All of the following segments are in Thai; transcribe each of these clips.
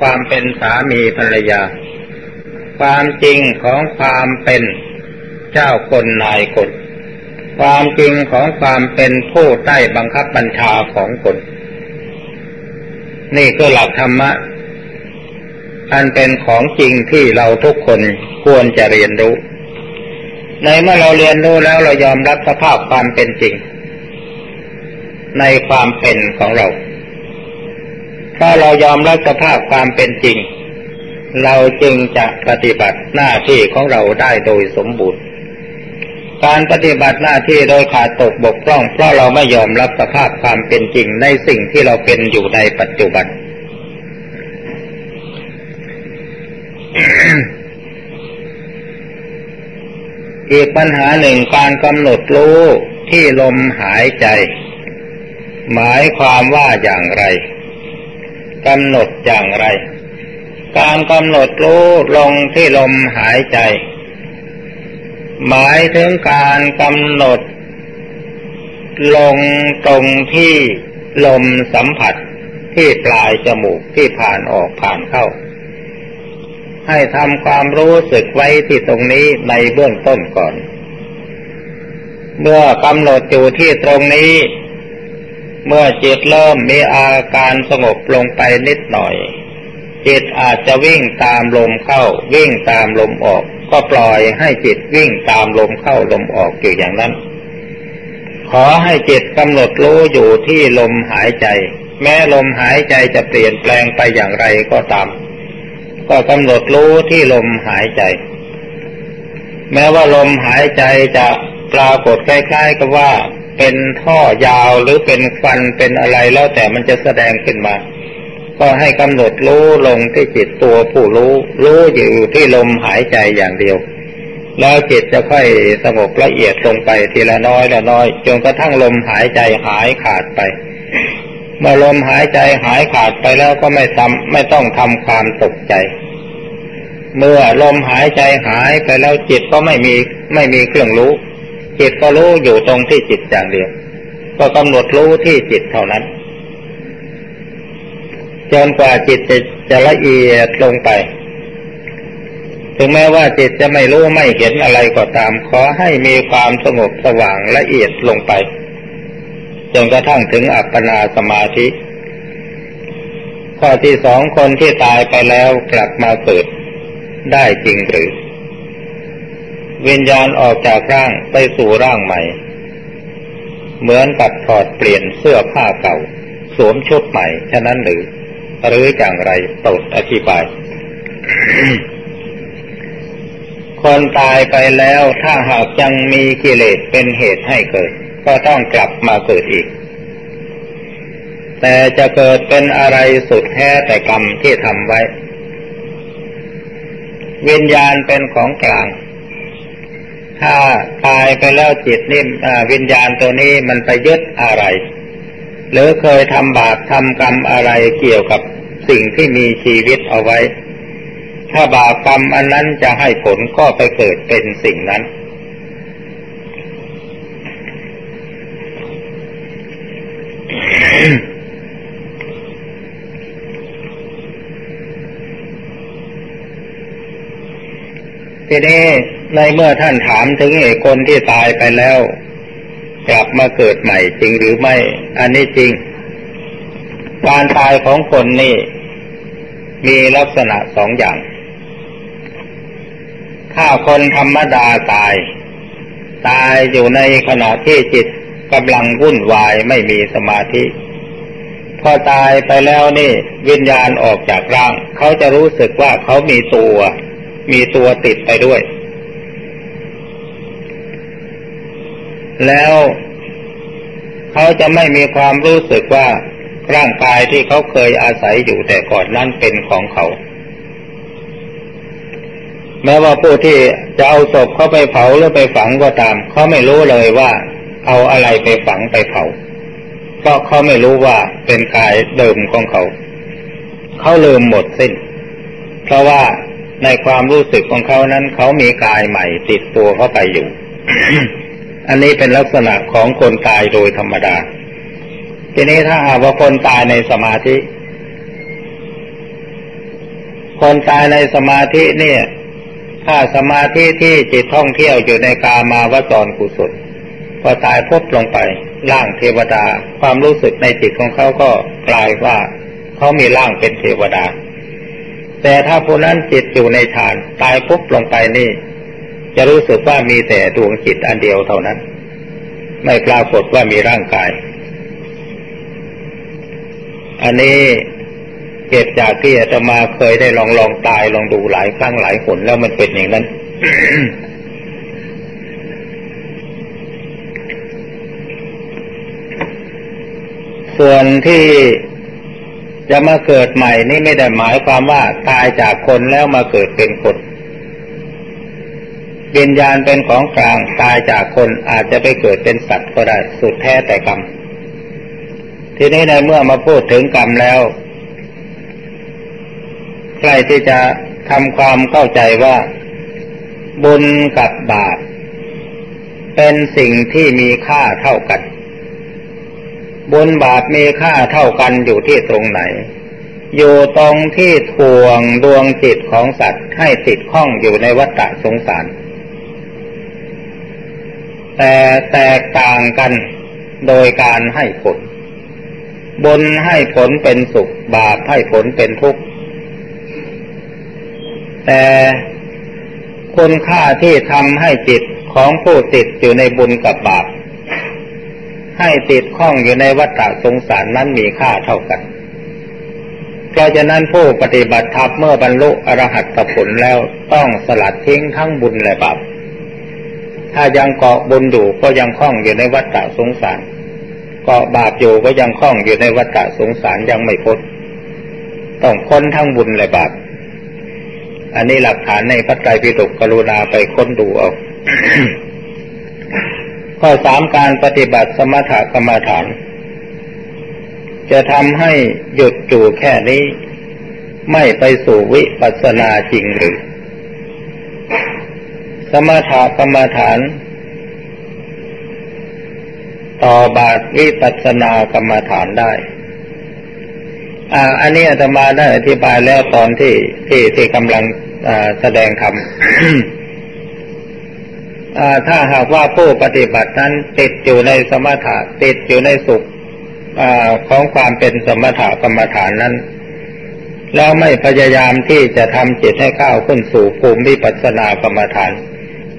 ความเป็นสามีภรรยา ความจริงของความเป็นเจ้าคนนายคน ความจริงของความเป็นผู้ใต้บังคับบัญชาของคน นี่คือหลักธรรมะ อันเป็นของจริงที่เราทุกคนควรจะเรียนรู้ ในเมื่อเราเรียนรู้แล้วเรายอมรับสภาพความเป็นจริง ในความเป็นของเรา ถ้าเรายอมรับสภาพความเป็นจริง เราจึงจะปฏิบัติหน้าที่ของเราได้โดยสมบูรณ์ การปฏิบัติหน้าที่โดยขาดตกบกพร่อง เพราะเราไม่ยอมรับสภาพความเป็นจริงในสิ่งที่เราเป็นอยู่ในปัจจุบันอีกปัญหาหนึ่งการกำหนดรู้ที่ลมหายใจ หมายความว่าอย่างไร กำหนดอย่างไร การกำหนดรู้ลงที่ลมหายใจ หมายถึงการกำหนด ลงตรงที่ลมสัมผัสที่ปลายจมูกที่ผ่านออกผ่านเข้า ให้ทำความรู้สึกไว้ที่ตรงนี้ในเบื้องต้นก่อน เมื่อกำหนดอยู่ที่ตรงนี้ เมื่อจิตเริ่มมีอาการสงบลงไปนิดหน่อย จิตอาจจะวิ่งตามลมเข้า วิ่งตามลมออก ก็ปล่อยให้จิตวิ่งตามลมเข้าลมออกอยู่อย่างนั้น ขอให้จิตกำหนดรู้อยู่ที่ลมหายใจ แม้ลมหายใจจะเปลี่ยนแปลงไปอย่างไรก็ตาม ก็กำหนดรู้ที่ลมหายใจ แม้ว่าลมหายใจจะปรากฏคล้ายๆกับว่า เป็นท่อยาวหรือเป็นฟันเป็นอะไรแล้วแต่มันจะแสดงขึ้นมา ก็ให้กำหนดรู้ลงที่จิตตัวผู้รู้ รู้อยู่ที่ลมหายใจอย่างเดียว แล้วจิตจะค่อยสงบละเอียดลงไปทีละน้อยละน้อยจนกระทั่งลมหายใจหายขาดไป เมื่อลมหายใจหายขาดไปแล้วก็ไม่ทำไม่ต้องทำความตกใจเมื่อลมหายใจหายไปแล้วจิตก็ไม่มีไม่มีเครื่องรู้ จิตก็รู้อยู่ตรงที่จิตอย่างเดียว ก็กำหนดรู้ที่จิตเท่านั้น จนกว่าจิตจะจะละเอียดลงไป ถึงแม้ว่าจิตจะไม่รู้ไม่เห็นอะไรก็ตาม ขอให้มีความสงบสว่างละเอียดลงไป จนกระทั่งถึงอัปปนาสมาธิ ข้อที่สองคนที่ตายไปแล้วกลับมาเกิดได้จริงหรือ วิญญาณออกจากร่างไปสู่ร่างใหม่ เหมือนกับถอดเปลี่ยนเสื้อผ้าเก่า สวมชุดใหม่ ฉะนั้นหรือ หรืออย่างไรโปรดอธิบาย คนตายไปแล้วถ้าหากยังมีกิเลสเป็นเหตุให้เกิด ก็ต้องกลับมาเกิดอีก แต่จะเกิดเป็นอะไรสุดแท้แต่กรรมที่ทำไว้ วิญญาณเป็นของกลาง ถ้าตายไปแล้วจิตนี่วิญญาณตัวนี้มันไปยึดอะไร หรือเคยทำบาปทำกรรมอะไรเกี่ยวกับสิ่งที่มีชีวิตเอาไว้ ถ้าบาปกรรมอันนั้นจะให้ผลก็ไปเกิดเป็นสิ่งนั้น ทีนี้ในเมื่อท่านถามถึงไอ้คนที่ตายไปแล้ว กลับมาเกิดใหม่จริงหรือไม่ อันนี้จริง การตายของคนนี่มีลักษณะสองอย่าง ถ้าคนธรรมดาตาย ตายอยู่ในขณะที่จิตกำลังวุ่นวายไม่มีสมาธิ พอตายไปแล้วนี่ วิญญาณออกจากร่าง เขาจะรู้สึกว่าเขามีตัว มีตัวติดไปด้วย แล้วเขาจะไม่มีความรู้สึกว่าร่างกายที่เขาเคยอาศัยอยู่แต่ก่อนนั้นเป็นของเขา แม้ว่าผู้ที่จะเอาศพเขาไปเผาหรือไปฝังก็ตามเขาไม่รู้เลยว่า เอาอะไรไปฝังไปเผาเพราะเขาไม่รู้ว่าเป็นกายเดิมของเขา เขาลืมหมดสิ้น เพราะว่า ในความรู้สึกของเขานั้นเขามีกายใหม่ติดตัวเข้าไปอยู่ อันนี้เป็นลักษณะของคนตายโดยธรรมดา ทีนี้ถ้าหากว่าคนตายในสมาธิ คนตายในสมาธิเนี่ย ถ้าสมาธิที่จิตท่องเที่ยวอยู่ในกามาวจรกุศลพอตายพบลงไปร่างเทวดา ความรู้สึกในจิตของเขาก็กลายว่าเขามีร่างเป็นเทวดา แต่ถ้าผู้นั้นจิตอยู่ในฌานตายปุ๊บลงไปนี่ จะรู้สึกว่ามีแต่ดวงจิตอันเดียวเท่านั้น ไม่ปรากฏว่ามีร่างกาย อันนี้เกิดจากที่อาตมาเคยได้ลองลองตายลองดูหลายครั้งหลายหนแล้วมันเป็นอย่างนั้นส่วนที่ จะมาเกิดใหม่นี่ไม่ได้หมายความว่าตายจากคนแล้วมาเกิดเป็นคนวิญญาณเป็นของกลางตายจากคนอาจจะไปเกิดเป็นสัตว์ก็ได้สุดแท้แต่กรรม ทีนี้ในเมื่อมาพูดถึงกรรมแล้ว ใครที่จะทำความเข้าใจว่า บุญกับบาปเป็นสิ่งที่มีค่าเท่ากัน บุญบาปมีค่าเท่ากันอยู่ที่ตรงไหน อยู่ตรงที่ทวงดวงจิตของสัตว์ให้ติดข้องอยู่ในวัฏสงสาร แต่แตกต่างกันโดยการให้ผลบุญให้ผลเป็นสุข บาปให้ผลเป็นทุกข์ แต่คุณค่าที่ทำให้จิตของผู้ติดอยู่ในบุญกับบาป ให้ติดข้องอยู่ในวัฏสงสารนั้นมีค่าเท่ากัน เพราะฉะนั้นผู้ปฏิบัติธรรมเมื่อบรรลุอรหัตผลแล้วต้องสลัดทิ้งทั้งบุญและบาปถ้ายังเกาะบุญอยู่ก็ยังคล้องอยู่ในวัฏสงสารเกาะบาปอยู่ก็ยังคล้องอยู่ในวัฏสงสารยังไม่พ้นต้องพ้นทั้งบุญและบาปอันนี้หลักฐานในพระไตรปิฎกกรุณาไปค้นดูเอา ข้อสามการปฏิบัติสมถกรรมฐาน จะทำให้หยุดจู่แค่นี้ ไม่ไปสู่วิปัสสนาจริงหรือ สมถกรรมฐาน ต่อบาทวิปัสสนากรรมฐานได้อ่าอันนี้อาตมาได้อธิบายแล้วตอนที่ที่ที่กำลังแสดงธรรม ถ้าหากว่าผู้ปฏิบัตินั้นติดอยู่ในสมถะติดอยู่ในสุขอของความเป็นสมถะกรรมฐานนั้น แล้วไม่พยายามที่จะทำจิตให้ก้าวขึ้นสู่ภูมิปัสนากรรมฐาน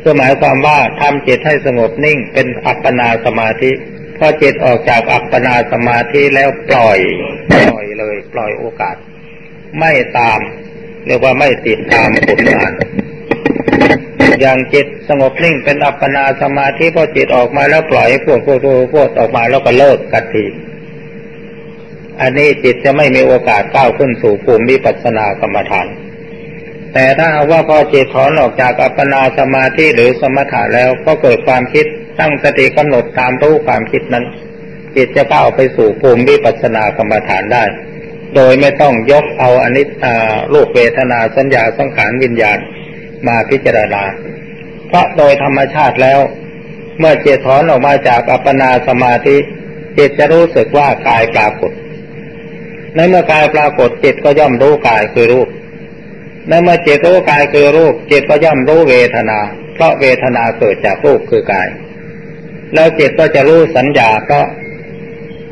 ก็หมายความว่าทำจิตให้สงบนิ่งเป็นอัปปนาสมาธิพอจิตออกจากอัปปนาสมาธิแล้วปล่อยปล่อยเลย ปล่อยโอกาส ไม่ตาม เรียกว่าไม่ติดตามผลงาน อย่างจิตสงบนิ่งเป็นอัปปนาสมาธิพอจิตออกมาแล้วปล่อยให้พวกพวกพวกออกมาแล้วก็เลิกกันทีอันนี้จิตจะไม่มีโอกาสก้าวขึ้นสู่ภูมิปัสนากรรมฐาน แต่ถ้าว่าพอจิตถอนออกจากอัปปนาสมาธิหรือสมถะแล้วก็เกิดความคิดตั้งสติกำหนดตามรู้ความคิดนั้น จิตจะก้าวไปสู่ภูมิปัสนากรรมฐานได้ โดยไม่ต้องยกเอาอนิจจารูปเวทนาสัญญาสังขารวิญญาณ มาพิจารณา เพราะโดยธรรมชาติแล้ว เมื่อจิตถอนออกมาจากอัปปนาสมาธิจิตจะรู้สึกว่ากายปรากฏ ในเมื่อกายปรากฏจิตก็ย่อมรู้กายคือรูป ในเมื่อจิตรู้กายคือรูป จิตก็ย่อมรู้เวทนา เพราะเวทนาเกิดจากรูปคือกาย แล้วจิตก็จะรู้สัญญาเพราะ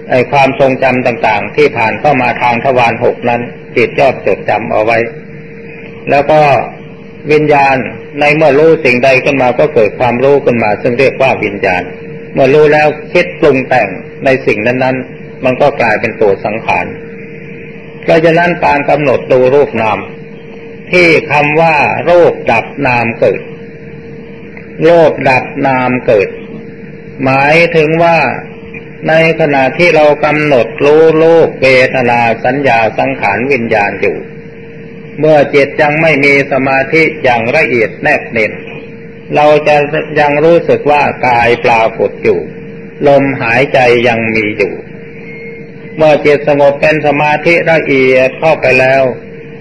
ไอความทรงจำต่างๆ ที่ผ่านเข้ามาทางทวารหกนั้น จิตยอดจดจำเอาไว้ แล้วก็ วิญญาณในเมื่อรู้สิ่งใดขึ้นมาก็เกิดความรู้ขึ้นมา ซึ่งเรียกว่าวิญญาณ เมื่อรู้แล้วคิดปรุงแต่งในสิ่งนั้นๆ มันก็กลายเป็นตัวสังขารเพราะฉะนั้นการกำหนดดูรูปนาม ที่คำว่าโรูปดับนามเกิดโลภดับนามเกิด หมายถึงว่าในขณะที่เรากำหนดรู้โลกเวทนาสัญญาสังขารวิญญาณอยู่ เมื่อจิตยังไม่มีสมาธิอย่างละเอียดแนบเน็นเราจะยังรู้สึกว่ากายปลาฝดอยู่ ลมหายใจยังมีอยู่ เมื่อจิตสงบเป็นสมาธิละเอียดเข้าไปแล้ว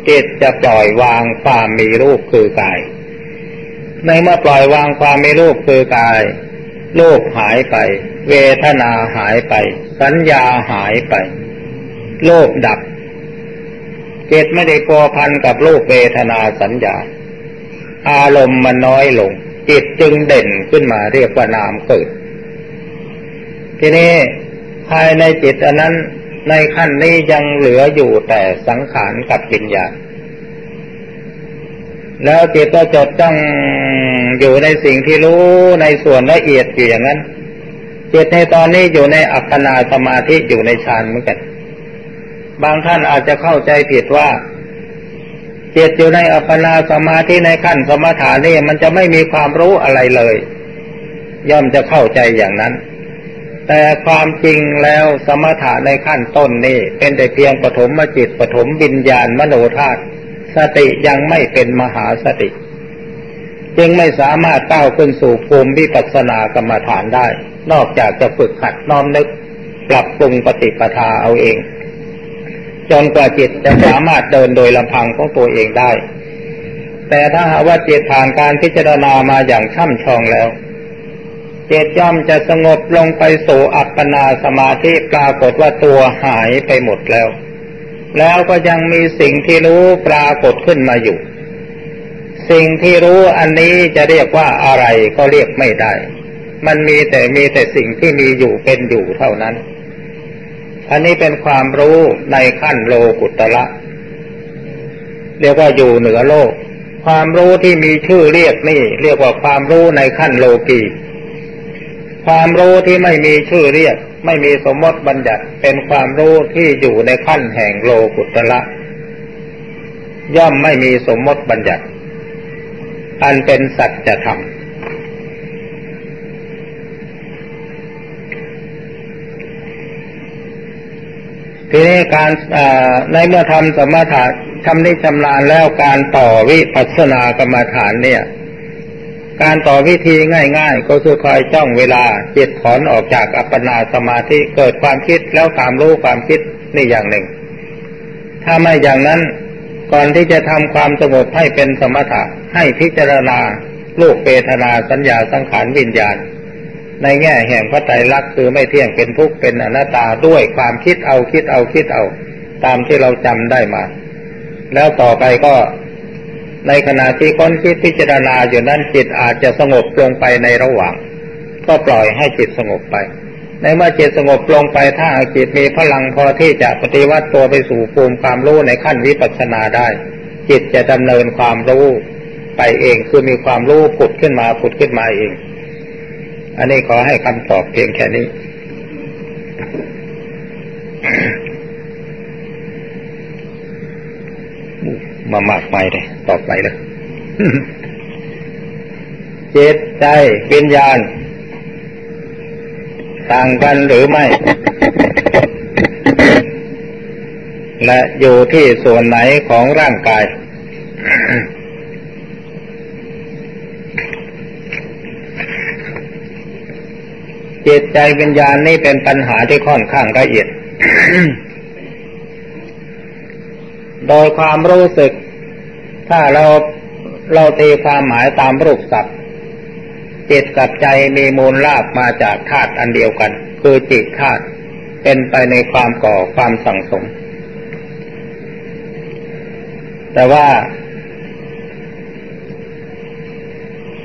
จิตจะปล่อยวางความมีรูปคือกาย ในเมื่อปล่อยวางความมีรูปคือกายรูปหายไป เวทนาหายไป สัญญาหายไปโลกดับ จิตไม่ได้กัวพันกับรูปเวทนาสัญญา อารมณ์มันน้อยลง จิตจึงเด่นขึ้นมาเรียกว่านามเกิด ทีนี้ภายในจิตอันนั้นในขั้นนี้ยังเหลืออยู่แต่สังขารกับปิญญาแล้วจิตก็จดจ้องอยู่ในสิ่งที่รู้ในส่วนละเอียดอยู่อย่างนั้นจิตในตอนนี้อยู่ในอัปปนาสมาธิอยู่ในฌานเหมือนกัน บางท่านอาจจะเข้าใจผิดว่าเจิตอยู่ในอัปปนาสมาธิในขั้นสมถานี่มันจะไม่มีความรู้อะไรเลย ย่อมจะเข้าใจอย่างนั้น แต่ความจริงแล้วสมถะในขั้นต้นนี่เป็นแต่เพียงปฐมมจิตปฐมวิญญาณมโนธาตุสติยังไม่เป็นมหาสติ จึงไม่สามารถก้าวขึ้นสู่ภูมิวิปัสสนากรรมฐานได้ นอกจากจะฝึกขัดน้อมนึกปรับปรุงปฏิปทาเอาเอง จนกว่าจิตจะสามารถเดินโดยลำพังของตัวเองได้ แต่ถ้าหากว่าจิตผ่านการพิจารณามาอย่างช่ำชองแล้วจิตย่อมจะสงบลงไปสู่อัปปนาสมาธิปรากฏว่าตัวหายไปหมดแล้ว แล้วก็ยังมีสิ่งที่รู้ปรากฏขึ้นมาอยู่ สิ่งที่รู้อันนี้จะเรียกว่าอะไรก็เรียกไม่ได้ มันมีแต่มีแต่สิ่งที่มีอยู่เป็นอยู่เท่านั้น อันนี้เป็นความรู้ในขั้นโลกุตละ เรียกว่าอยู่เหนือโลก ความรู้ที่มีชื่อเรียกนี่ เรียกว่าความรู้ในขั้นโลกีความรู้ที่ไม่มีชื่อเรียก ไม่มีสมมติบัญญัติเป็นความรู้ที่อยู่ในขั้นแห่งโลกุตละ ย่อมไม่มีสมมติบัญญัติ อันเป็นสัจธรรม ทีนี้การในเมื่อทำสมถะทำนิจำลานแล้วการต่อวิปัสสนากรรมฐานเนี่ย การต่อวิธีง่าย ๆ ก็คือคอยจ้องเวลาจิตถอนออกจากอัปปนาสมาธิเกิดความคิดแล้วตามรู้ความคิดนี่อย่างหนึ่ง ถ้าไม่อย่างนั้นก่อนที่จะทำความสงบให้เป็นสมถะให้พิจารณาลูกเปทนาสัญญาสังขารวิญญาณ ในแง่แห่งพระไตรลักษณ์คือไม่เที่ยงเป็นทุกข์เป็นอนัตตาด้วยความคิดเอาคิดเอาคิดเอา ตามที่เราจำได้มา แล้วต่อไปก็ในขณะที่ค้นคิดพิจารณาอยู่นั้นจิตอาจจะสงบลงไปในระหว่าง ก็ปล่อยให้จิตสงบไป ในเมื่อจิตสงบลงไปถ้าจิตมีพลังพอที่จะปฏิวัติตัวไปสู่ภูมิความรู้ในขั้นวิปัสสนาได้ จิตจะดำเนินความรู้ไปเองคือมีความรู้ผุดขึ้นมาผุดขึ้นมาเอง อันนี้ขอให้คำตอบเพียงแค่นี้ มามากมายเลยต่อไปเลยจิตใจวิญญาณ ต่างกันหรือไม่ และอยู่ที่ส่วนไหนของร่างกาย จิตใจวิญญาณนี่เป็นปัญหาที่ค่อนข้างละเอียด โดยความรู้สึก ถ้าเราเราตีความหมายตามรูปศัพท์จิตกับใจมีมูลลาบมาจากธาตุอันเดียวกัน คือจิตธาตุเป็นไปในความก่อความสั่งสม แต่ว่า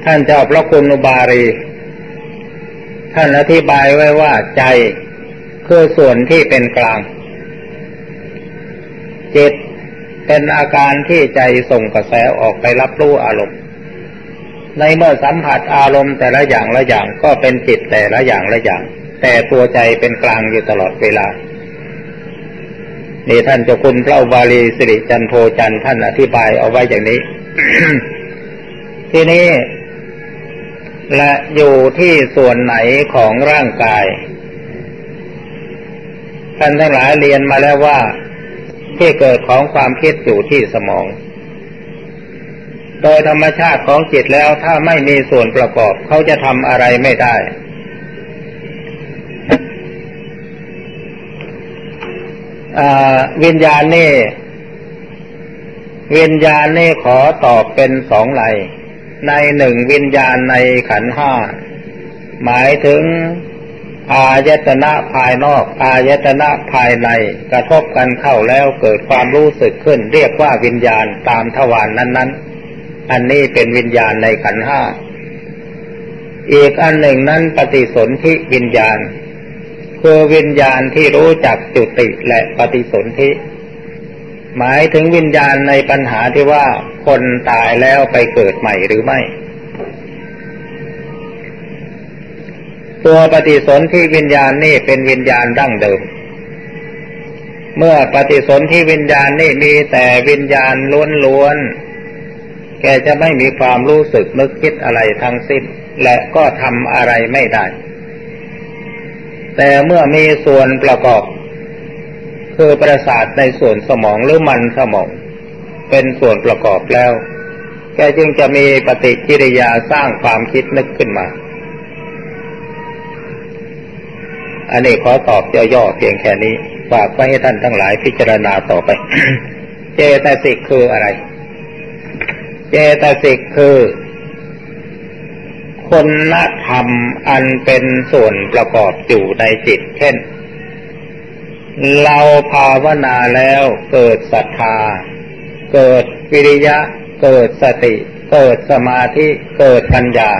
ท่านเจ้าพระคุณอุบารี ท่านอธิบายไว้ว่าใจคือส่วนที่เป็นกลาง จิตเป็นอาการที่ใจส่งกระแสออกไปรับรู้อารมณ์ ในเมื่อสัมผัสอารมณ์แต่ละอย่างละอย่างก็เป็นจิตแต่ละอย่างละอย่าง แต่ตัวใจเป็นกลางอยู่ตลอดเวลานี่ท่านเจ้าคุณพระบาลีสิริจันโทจันท่านอธิบายเอาไว้อย่างนี้ ที่นี้ และอยู่ที่ส่วนไหนของร่างกายท่านทั้งหลายเรียนมาแล้วว่าที่เกิดของความคิดอยู่ที่สมอง โดยธรรมชาติของจิตแล้วถ้าไม่มีส่วนประกอบเขาจะทำอะไรไม่ได้ วิญญาณนี่วิญญาณนี่ขอตอบเป็นสองไหล ในหนึ่งวิญญาณในขันห้าหมายถึงอายตนะภายนอกอายตนะภายในกระทบกันเข้าแล้วเกิดความรู้สึกขึ้น เรียกว่าวิญญาณตามทวารนนั้นๆ อันนี้เป็นวิญญาณในขันห้าอีกอันหนึ่งนั้นปฏิสนธิวิญญาณ คือวิญญาณที่รู้จักจุติและปฏิสนธิ หมายถึงวิญญาณในปัญหาที่ว่าคนตายแล้วไปเกิดใหม่หรือไม่ ตัวปฏิสนธิวิญญาณนี่เป็นวิญญาณดั้งเดิม เมื่อปฏิสนธิวิญญาณนี่มีแต่วิญญาณล้วนๆ แกจะไม่มีความรู้สึกนึกคิดอะไรทั้งสิ้น และก็ทำอะไรไม่ได้ แต่เมื่อมีส่วนประกอบ คือประสาทในส่วนสมองหรือมันสมอง เป็นส่วนประกอบแล้ว แกจึงจะมีปฏิกิริยาสร้างความคิดนึกขึ้นมา อันนี้ขอตอบย่อๆเพียงแค่นี้ฝากไว้ให้ท่านทั้งหลายพิจารณาต่อไป เจตสิกคืออะไร เจตสิกคือคุณธรรมอันเป็นส่วนประกอบอยู่ในจิต เช่น เราภาวนาแล้วเกิดศรัทธา เกิดวิริยะ เกิดสติ เกิดสมาธิ เกิดปัญญา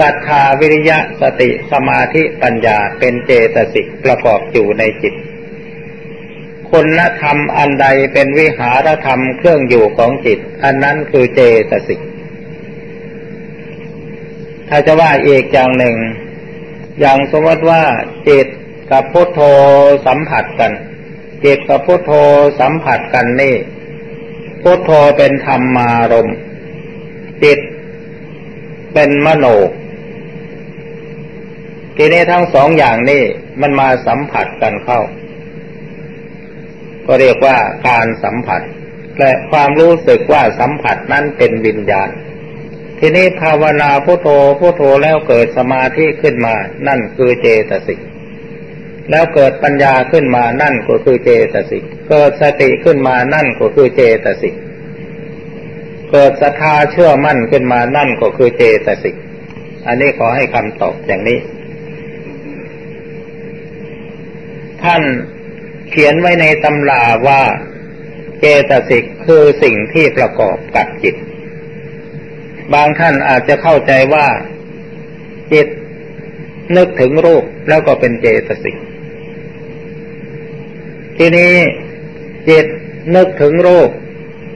ศรัทธาวิริยะสติสมาธิปัญญาเป็นเจตสิกประกอบอยู่ในจิตคุณธรรมอันใดเป็นวิหารธรรมเครื่องอยู่ของจิต อันนั้นคือเจตสิก ถ้าจะว่าอีกอย่างหนึ่ง อย่างสมมติว่าจิต กับพุทโธสัมผัสกัน จิตกับพุทโธสัมผัสกันนี่พุทโธเป็นธรรมารมจิตเป็นมโนทีนี้ทั้งสองอย่างนี่มันมาสัมผัสกันเข้า ก็เรียกว่าการสัมผัส และความรู้สึกว่าสัมผัสนั้นเป็นวิญญาณ ทีนี้ภาวนาพุทโธพุทโธแล้วเกิดสมาธิขึ้นมา นั่นคือเจตสิก แล้วเกิดปัญญาขึ้นมานั่นก็คือเจตสิก เกิดสติขึ้นมานั่นก็คือเจตสิก เกิดศรัทธาเชื่อมั่นขึ้นมานั่นก็คือเจตสิก อันนี้ขอให้คำตอบอย่างนี้ ท่านเขียนไว้ในตำราว่าเจตสิกคือสิ่งที่ประกอบกับจิต บางท่านอาจจะเข้าใจว่าจิตนึกถึงรูปแล้วก็เป็นเจตสิก ทีนี้จิตนึกถึงรูป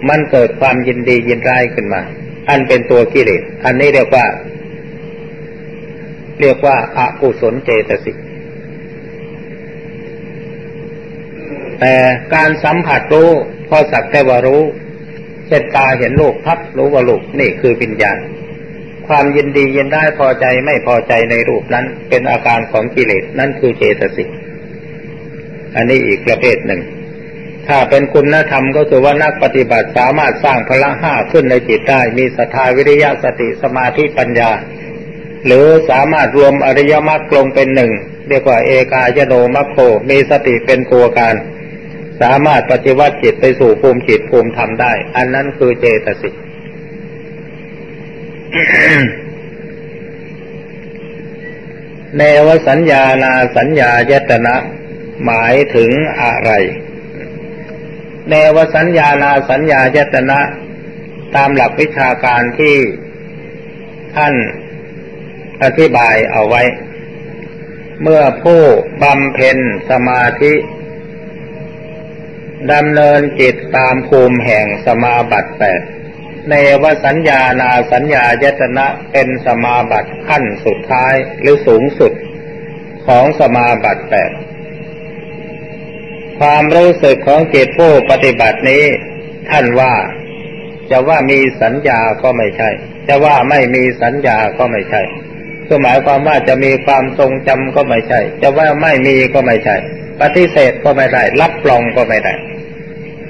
มันเกิดความยินดียินร้ายขึ้นมา อันเป็นตัวกิเลสอันนี้เรียกว่า เรียกว่าอากุศลเจตสิกแต่การสัมผัสรู้พอสักแต่ว่ารู้เช่นตาเห็นลูกทับรู้ว่าลูกนี่คือปิญญาณความยินดียินได้พอใจไม่พอใจในรูปนั้น เป็นอาการของกิเลสนั่นคือเจตสิก อันนี้อีกประเภทหนึ่ง ถ้าเป็นคุณธรรมก็คือว่านักปฏิบัติสามารถสร้างพลังห้าขึ้นในจิตได้ มีศรัทธาวิริยะสติสมาธิปัญญา หรือสามารถรวมอริยมรรคลงเป็นหนึ่งเรียกว่าเอกายโนมัคโคมีสติเป็นตัวการ สามารถปฏิวัติจิตไปสู่ภูมิจิตภูมิธรรมได้ อันนั้นคือเจตสิกเนวสัญญานาสัญญายตนะ หมายถึงอะไรเนวสัญญานาสัญญาจตนะ ตามหลักวิชาการที่ท่านอธิบายเอาไว้ เมื่อผู้บำเพ็ญสมาธิดำเนินจิตตามภูมิแห่งสมาบัติแปดในวสัญญานาสัญญายตนะเป็นสมาบัติขั้นสุดท้ายหรือสูงสุดของสมาบัติแปด ความรู้สึกของจิตผู้ปฏิบัตินี้ ท่านว่า จะว่ามีสัญญาก็ไม่ใช่ จะว่าไม่มีสัญญาก็ไม่ใช่คือหมายความว่าจะมีความทรงจำก็ไม่ใช่ จะว่าไม่มีก็ไม่ใช่ ปฏิเสธก็ไม่ได้ รับรองก็ไม่ได้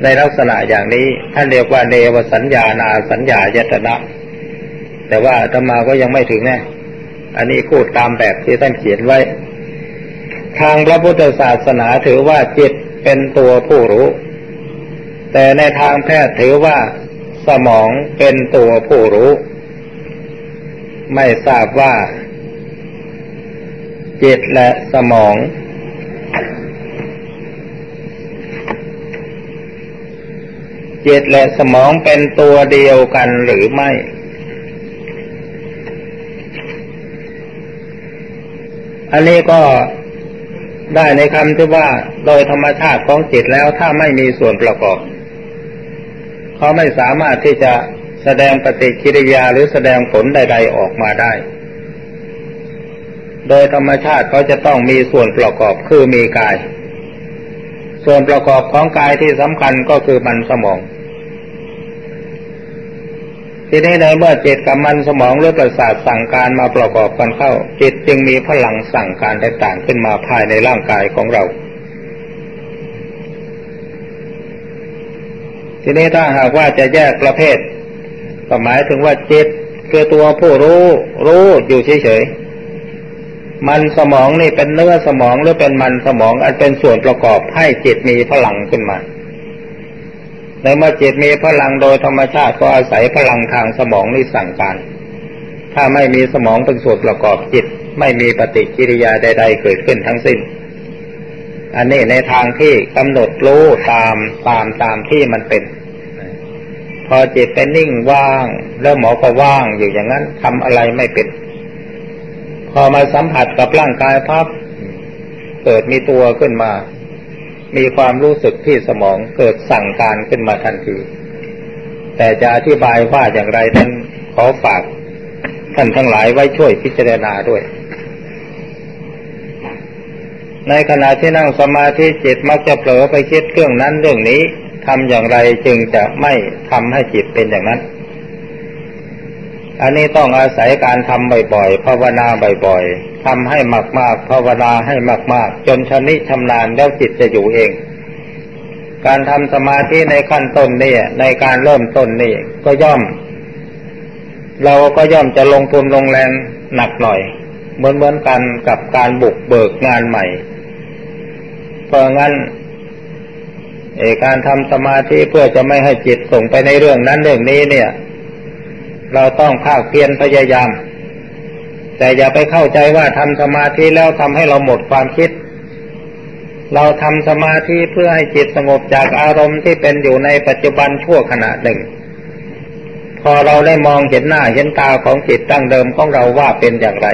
ในลักษณะอย่างนี้ท่านเรียกว่าเนวสัญญานาสัญญายตนะ แต่ว่าธรรมาก็ยังไม่ถึงแน่อันนี้พูดตามแบบที่ท่านเขียนไว้ ทางพระพุทธศาสนาถือว่าจิต เป็นตัวผู้รู้ แต่ในทางแพทย์ถือว่า สมองเป็นตัวผู้รู้ ไม่ทราบว่า จิตและสมอง จิตและสมองเป็นตัวเดียวกันหรือไม่อันนี้ก็ ได้ในคำที่ว่าโดยธรรมชาติของจิตแล้วถ้าไม่มีส่วนประกอบ เขาไม่สามารถที่จะแสดงปฏิกิริยาหรือแสดงผลใด ๆออกมาได้ โดยธรรมชาติเขาจะต้องมีส่วนประกอบคือมีกาย ส่วนประกอบของกายที่สำคัญก็คือมันสมอง ทีนี้ในเมื่อจิตกับมันสมองหรือประสาทสั่งการมาประกอบกันเข้า จิตจึงมีพลังสั่งการต่างๆขึ้นมาภายในร่างกายของเรา ทีนี้ถ้าหากว่าจะแยกประเภทก็หมายถึงว่าจิตคือตัวผู้รู้รู้อยู่เฉยๆมันสมองนี่เป็นเนื้อสมองหรือเป็นมันสมองอันเป็นส่วนประกอบให้จิตมีพลังขึ้นมา ในเมื่อจิตมีพลังโดยธรรมชาติก็อาศัยพลังทางสมองนี่สั่งการ ถ้าไม่มีสมองเป็นส่วนประกอบจิต ไม่มีปฏิกิริยาใด ๆ เกิดขึ้นทั้งสิ้น อันนี้ในทางที่กำหนดรู้ตามตามตามที่มันเป็น พอจิตเป็นนิ่งว่าง แล้วหมอก็ว่างอยู่อย่างนั้นทำอะไรไม่เป็น พอมาสัมผัสกับร่างกายพับเกิดมีตัวขึ้นมา มีความรู้สึกที่สมองเกิดสั่งการขึ้นมาทันที แต่จะอธิบายว่าอย่างไรนั้นขอฝากท่านทั้งหลายไว้ช่วยพิจารณาด้วย ในขณะที่นั่งสมาธิจิตมักจะเผลอไปคิดเรื่องนั้นเรื่องนี้ทำอย่างไรจึงจะไม่ทำให้จิตเป็นอย่างนั้น อันนี้ต้องอาศัยการทำบ่อยๆภาวนาบ่อยๆทำให้มากๆภาวนาให้มาก ๆ จนชนิชำนาญแล้วจิตจะอยู่เอง การทำสมาธิในขั้นต้นนี่ในการเริ่มต้นนี่ก็ย่อม เราก็ย่อมจะลงทุนลงแรงหนักหน่อย เหมือนเหมือนกันกับการบุกเบิกงานใหม่ เพราะงั้นการทำสมาธิเพื่อจะไม่ให้จิตส่งไปในเรื่องนั้นเรื่องนี้เนี่ย เราต้องภาคเพียรพยายาม แต่อย่าไปเข้าใจว่าทำสมาธิแล้วทำให้เราหมดความคิด เราทำสมาธิเพื่อให้จิตสงบจากอารมณ์ที่เป็นอยู่ในปัจจุบันชั่วขณะหนึ่ง พอเราได้มองเห็นหน้าเห็นตาของจิตตั้งเดิมของเราว่าเป็นอย่างไร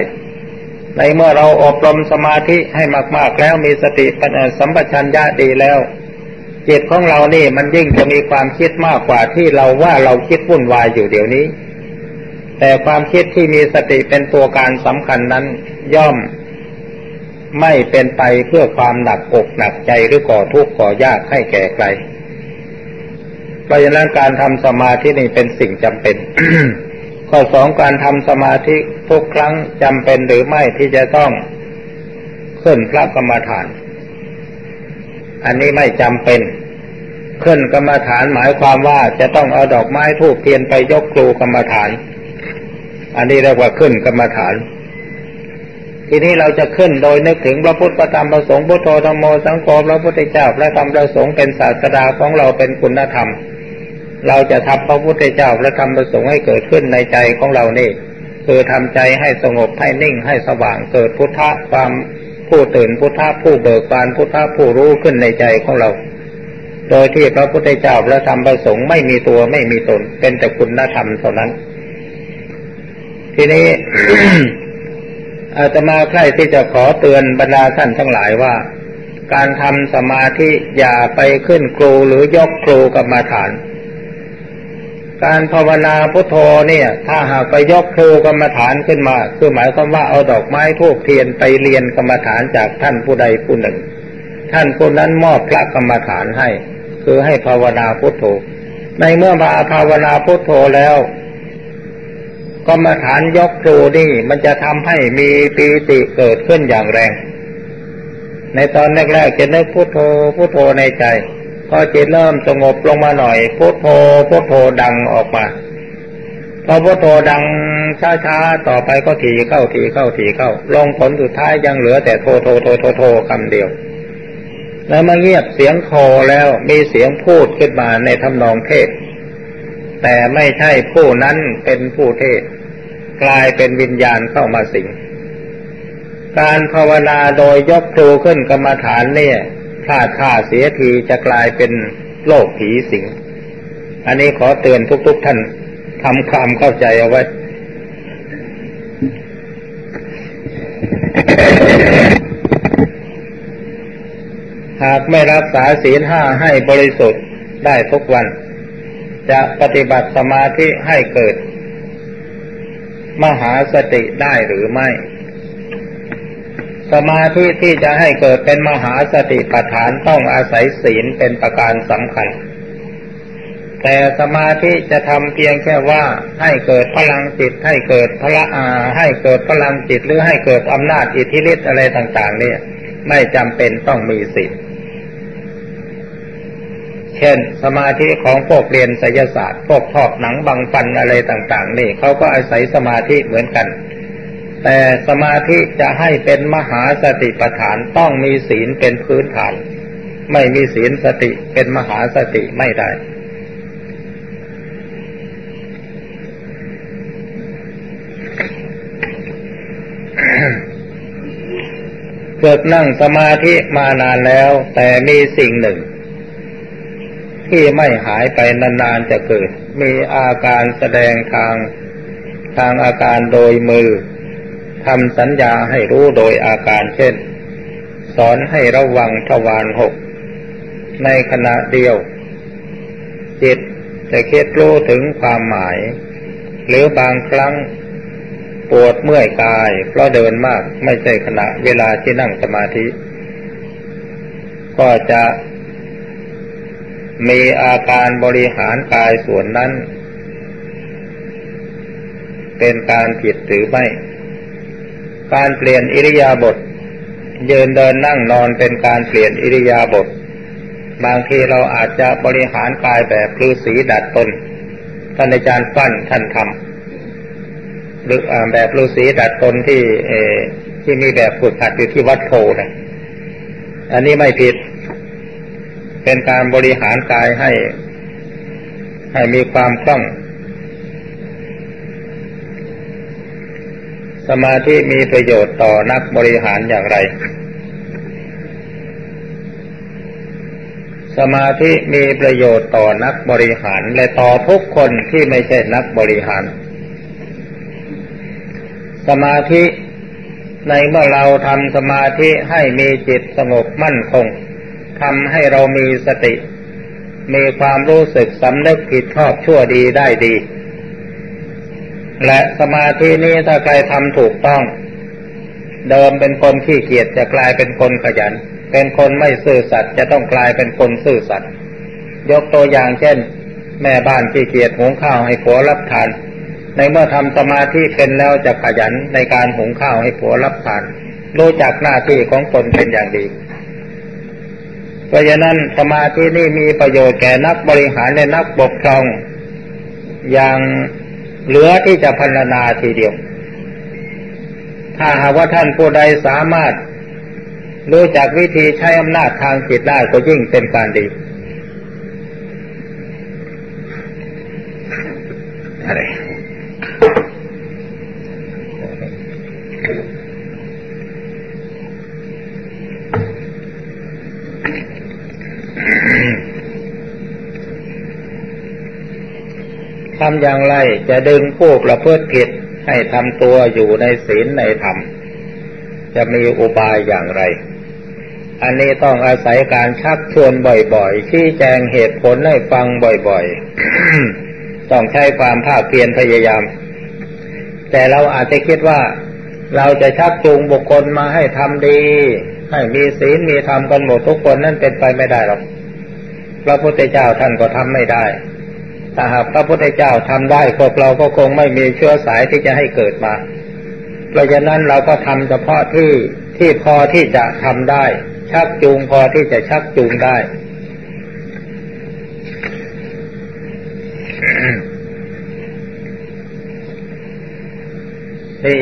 ในเมื่อเราอบรมสมาธิให้มาก ๆ แล้วมีสติปัญญาสัมปชัญญะดีแล้วจิตของเรานี่มันยิ่งจะมีความคิดมากกว่าที่เราว่าเราคิดวุ่นวายอยู่เดี๋ยวนี้ แต่ความคิดที่มีสติเป็นตัวการสำคัญนั้นย่อมไม่เป็นไปเพื่อความหนักอกหนักใจหรือก่อทุกข์ก่อยากให้แก่ใคร เพราะฉะนั้นการทำสมาธินี่เป็นสิ่งจำเป็น ข้อสองการทำสมาธิทุกครั้งจำเป็นหรือไม่ที่จะต้องขึ้นพระกรรมฐาน อันนี้ไม่จำเป็น ขึ้นกรรมฐานหมายความว่าจะต้องเอาดอกไม้ทูบเทียนไปยกครูกรรมฐาน อันนี้เรียกว่าขึ้นกรรมฐาน ทีนี้เราจะขึ้นโดยนึกถึงพระพุทธธรรมประสงค์พุทโธธรรมโมสังโฆพระพุทธเจ้าพระธรรมประสงค์เป็นศาสดาของเราเป็นคุณธรรม เราจะทำพระพุทธเจ้าพระธรรมประสงค์ให้เกิดขึ้นในใจของเรานี่คือทำใจให้สงบให้นิ่งให้สว่างเกิดพุทธะความผู้ตื่นพุทธะผู้เบิกบานพุทธะผู้รู้ขึ้นในใจของเรา โดยที่พระพุทธเจ้าพระธรรมประสงค์ไม่มีตัวไม่มีตน เป็นแต่คุณธรรมเท่านั้น ทีนี้อาตมาใคร่ที่จะขอเตือนบรรดาท่านทั้งหลายว่า การทำสมาธิอย่าไปขึ้นครูหรือยกครูกรรมาฐาน การภาวนาพุทโธเนี่ย ถ้าหากไปยกครูกรรมฐานขึ้นมา คือหมายความว่าเอาดอกไม้ทูบเทียนไปเรียนกรรมฐานจากท่านผู้ใดผู้หนึ่ง ท่านผู้นั้นมอบพระกรรมฐานให้ คือให้ภาวนาพุทโธในเมื่อมาภาวนาพุทโธแล้ว กรรมฐานยกครูนี่มันจะทำให้มีปีติเกิดขึ้นอย่างแรง ในตอนแรกๆจะนึกพุทโธพุทโธในใจ พอจิตเริ่มสงบลงมาหน่อยพุทโธพุทโธดังออกมา พอพุทโธดังช้าๆต่อไปก็ถีเข้าถีเข้าถีเข้า ลงผลสุดท้ายยังเหลือแต่โทโทโทโทโทคำเดียว แล้วมาเงียบเสียงโทแล้วมีเสียงพูดขึ้นมาในทำนองเทศแต่ไม่ใช่ผู้นั้นเป็นผู้เทศ กลายเป็นวิญญาณเข้ามาสิง การภาวนาโดยยกครูขึ้นกรรมฐานเนี่ยถ้าข่าเสียทีจะกลายเป็นโลกผีสิง อันนี้ขอเตือนทุกๆทท่านทำความเข้าใจเอาไว้ หากไม่รักษาศีลห้าให้บริสุทธิ์ได้ทุกวัน จะปฏิบัติสมาธิให้เกิด มหาสติได้หรือไม่ สมาธิที่จะให้เกิดเป็นมหาสติปัฏฐานต้องอาศัยศีลเป็นประการสำคัญ แต่สมาธิจะทำเพียงแค่ว่าให้เกิดพลังจิตให้เกิดพละอาให้เกิดพลังจิตหรือให้เกิดอำนาจอิทธิฤทธิ์อะไรต่าง ๆ เนี่ย ไม่จำเป็นต้องมีศีล เช่น สมาธิของพวกเรียนไสยศาสตร์ พวกทอบหนังบังฟันอะไรต่าง ๆ นี่เขาก็อาศัยสมาธิเหมือนกัน แต่สมาธิจะให้เป็นมหาสติปัฏฐานต้องมีศีลเป็นพื้นฐาน ไม่มีศีลสติเป็นมหาสติไม่ได้เกิดนั่งสมาธิมานานแล้ว แต่มีสิ่งหนึ่ง ที่ไม่หายไปนานๆจะเกิด มีอาการแสดงทางทางอาการโดยมือทำสัญญาให้รู้โดยอาการเช่น สอนให้ระวังทวารหก ในขณะเดียว จิตจะคิดรู้ถึงความหมาย หรือบางครั้งปวดเมื่อยกาย เพราะเดินมากไม่ใช่ขณะเวลาที่นั่งสมาธิ ก็จะ มีอาการบริหารกายส่วนนั้น เป็นการผิดหรือไม่ การเปลี่ยนอิริยาบถยืนเดินนั่งนอนเป็นการเปลี่ยนอิริยาบถบางทีเราอาจจะบริหารกายแบบฤาษีดัดตนท่านอาจารย์ฟั่นท่านทำหรือแบบฤาษีดัดตนที่เอที่มีแบบฝึกหัดอยู่ที่วัดโพนะอันนี้ไม่ผิด เป็นการบริหารกายให้ ให้มีความคล่อง สมาธิมีประโยชน์ต่อนักบริหารอย่างไร สมาธิมีประโยชน์ต่อนักบริหารและต่อทุกคนที่ไม่ใช่นักบริหาร สมาธิในเมื่อเราทำสมาธิให้มีจิตสงบมั่นคง ทำให้เรามีสติ มีความรู้สึกสำนึกผิดชอบชั่วดีได้ดี และสมาธินี้ถ้าใครทำถูกต้อง เดิมเป็นคนขี้เกียจจะกลายเป็นคนขยัน เป็นคนไม่ซื่อสัตย์จะต้องกลายเป็นคนซื่อสัตย์ยกตัวอย่างเช่น แม่บ้านขี้เกียจหุงข้าวให้ผัวรับทาน ในเมื่อทำสมาธิเป็นแล้วจะขยันในการหุงข้าวให้ผัวรับทาน รู้จักหน้าที่ของตนเป็นอย่างดี เพราะฉะนั้นสมาธินี่มีประโยชน์แก่นักบริหารและนักปกครอง อย่างเหลือที่จะพันนาทีเดียว ถ้าหากว่าท่านผู้ใดสามารถรู้จักวิธีใช้อำนาจทางจิตได้ก็ยิ่งเป็นการดีอะไรำอย่างไรจะดึงผู้ประพฤติผิดให้ทำตัวอยู่ในศีลในธรรม จะมีอุบายอย่างไร อันนี้ต้องอาศัยการชักชวนบ่อยๆ ชี้แจงเหตุผลให้ฟังบ่อยๆ ต้องใช้ความภาคเพียรพยายาม แต่เราอาจจะคิดว่า เราจะชักจูงบุคคลมาให้ทำดี ให้มีศีลมีธรรมกันหมดทุกคนนั่นเป็นไปไม่ได้หรอกพระพุทธเจ้าท่านก็ทำไม่ได้ ถ้าหากพระพุทธเจ้าทำได้พวกเราก็คงไม่มีเชื้อสายที่จะให้เกิดมา เพราะฉะนั้นเราก็ทำเฉพาะที่ที่พอที่จะทำได้ ชักจูงพอที่จะชักจูงได้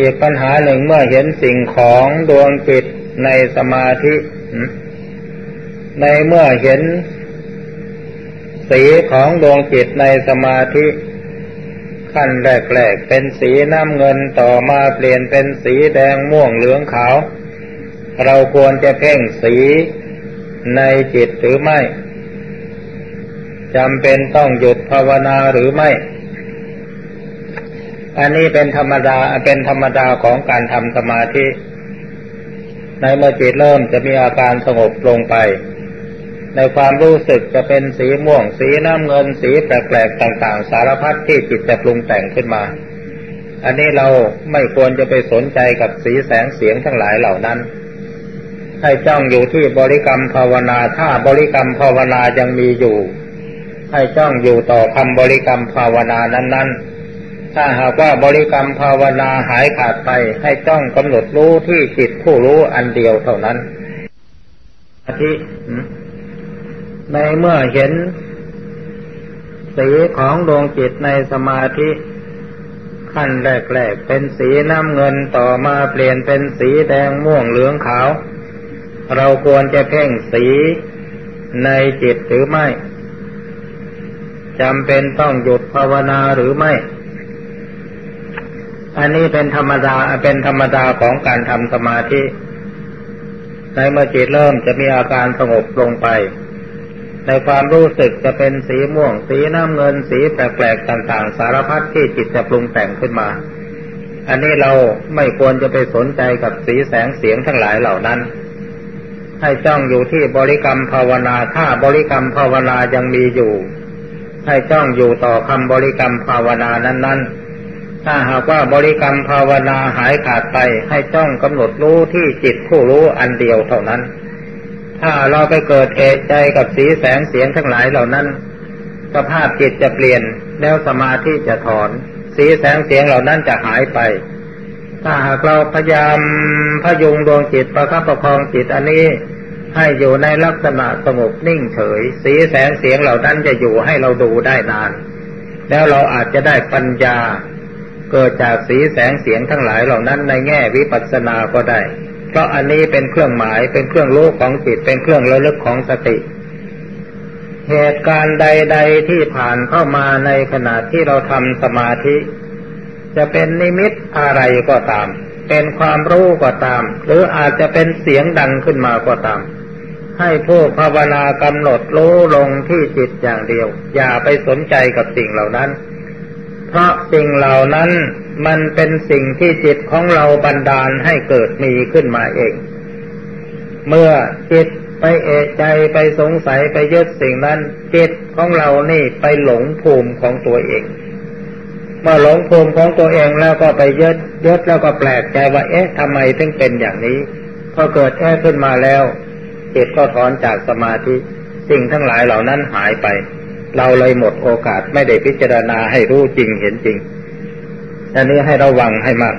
อีกปัญหาหนึ่งเมื่อเห็นสิ่งของดวงจิตในสมาธิ ในเมื่อเห็น สีของดวงจิตในสมาธิขั้นแรกๆเป็นสีน้ำเงินต่อมาเปลี่ยนเป็นสีแดงม่วงเหลืองขาว เราควรจะเพ่งสีในจิตหรือไม่จำเป็นต้องหยุดภาวนาหรือไม่ อันนี้เป็นธรรมดาเป็นธรรมดาของการทำสมาธิ ในเมื่อจิตเริ่มจะมีอาการสงบลงไป ในความรู้สึกจะเป็นสีม่วง สีน้ำเงิน สีแปลกๆต่าง ๆ สารพัดที่จิตจะปรุงแต่งขึ้นมา อันนี้เราไม่ควรจะไปสนใจกับสีแสงเสียงทั้งหลายเหล่านั้น ให้จ้องอยู่ที่บริกรรมภาวนาถ้าบริกรรมภาวนายังมีอยู่ ให้จ้องอยู่ต่อคำบริกรรมภาวนานั้น ๆ ถ้าหากว่าบริกรรมภาวนาหายขาดไป ให้จ้องกำหนดรู้ที่จิตผู้รู้อันเดียวเท่านั้นอาทิ ในเมื่อเห็น สีของดวงจิตในสมาธิขั้นแรกๆเป็นสีน้ำเงินต่อมาเปลี่ยนเป็นสีแดงม่วงเหลืองขาว เราควรจะเพ่งสีในจิตหรือไม่จำเป็นต้องหยุดภาวนาหรือไม่ อันนี้เป็นธรรมดาเป็นธรรมดาของการทำสมาธิ ในเมื่อจิตเริ่มจะมีอาการสงบลงไป ในความรู้สึกจะเป็นสีม่วง สีน้ำเงิน สีแปลกๆต่างๆ สารพัดที่จิตจะปรุงแต่งขึ้นมา อันนี้เราไม่ควรจะไปสนใจกับสีแสงเสียงทั้งหลายเหล่านั้น ให้จ้องอยู่ที่บริกรรมภาวนาถ้าบริกรรมภาวนายังมีอยู่ ให้จ้องอยู่ต่อคำบริกรรมภาวนานั้น ๆ ถ้าหากว่าบริกรรมภาวนาหายขาดไป ให้จ้องกำหนดรู้ที่จิตผู้รู้อันเดียวเท่านั้น ถ้าเราไปเกิดเอะใจกับสีแสงเสียงทั้งหลายเหล่านั้น สภาพจิตจะเปลี่ยนแล้วสมาธิจะถอน สีแสงเสียงเหล่านั้นจะหายไป ถ้าหากเราพยายามพยุงดวงจิตประคับประคองจิตอันนี้ ให้อยู่ในลักษณะสงบนิ่งเฉย สีแสงเสียงเหล่านั้นจะอยู่ให้เราดูได้นาน แล้วเราอาจจะได้ปัญญา เกิดจากสีแสงเสียงทั้งหลายเหล่านั้นในแง่วิปัสสนาก็ได้ เพราะอันนี้เป็นเครื่องหมายเป็นเครื่องรู้ของจิตเป็นเครื่องระลึกของสติ เหตุการณ์ใด ๆที่ผ่านเข้ามาในขณะที่เราทำสมาธิ จะเป็นนิมิตอะไรก็ตาม เป็นความรู้ก็ตาม หรืออาจจะเป็นเสียงดังขึ้นมาก็ตาม ให้ผู้ภาวนากำหนดรู้ลงที่จิตอย่างเดียว อย่าไปสนใจกับสิ่งเหล่านั้น เพราะสิ่งเหล่านั้น มันเป็นสิ่งที่จิตของเราบันดาลให้เกิดมีขึ้นมาเอง เมื่อจิตไปเอะใจไปสงสัยไปยึดสิ่งนั้น จิตของเรานี่ไปหลงภูมิของตัวเอง เมื่อหลงภูมิของตัวเองแล้วก็ไปยึดยึดแล้วก็แปลกใจว่า เอ๊ะทำไมถึงเป็นอย่างนี้ พอเกิดแอ่ขึ้นมาแล้ว จิตก็ถอนจากสมาธิสิ่งทั้งหลายเหล่านั้นหายไป เราเลยหมดโอกาสไม่ได้พิจารณาให้รู้จริงเห็นจริง อันนี้ให้ระวังให้มาก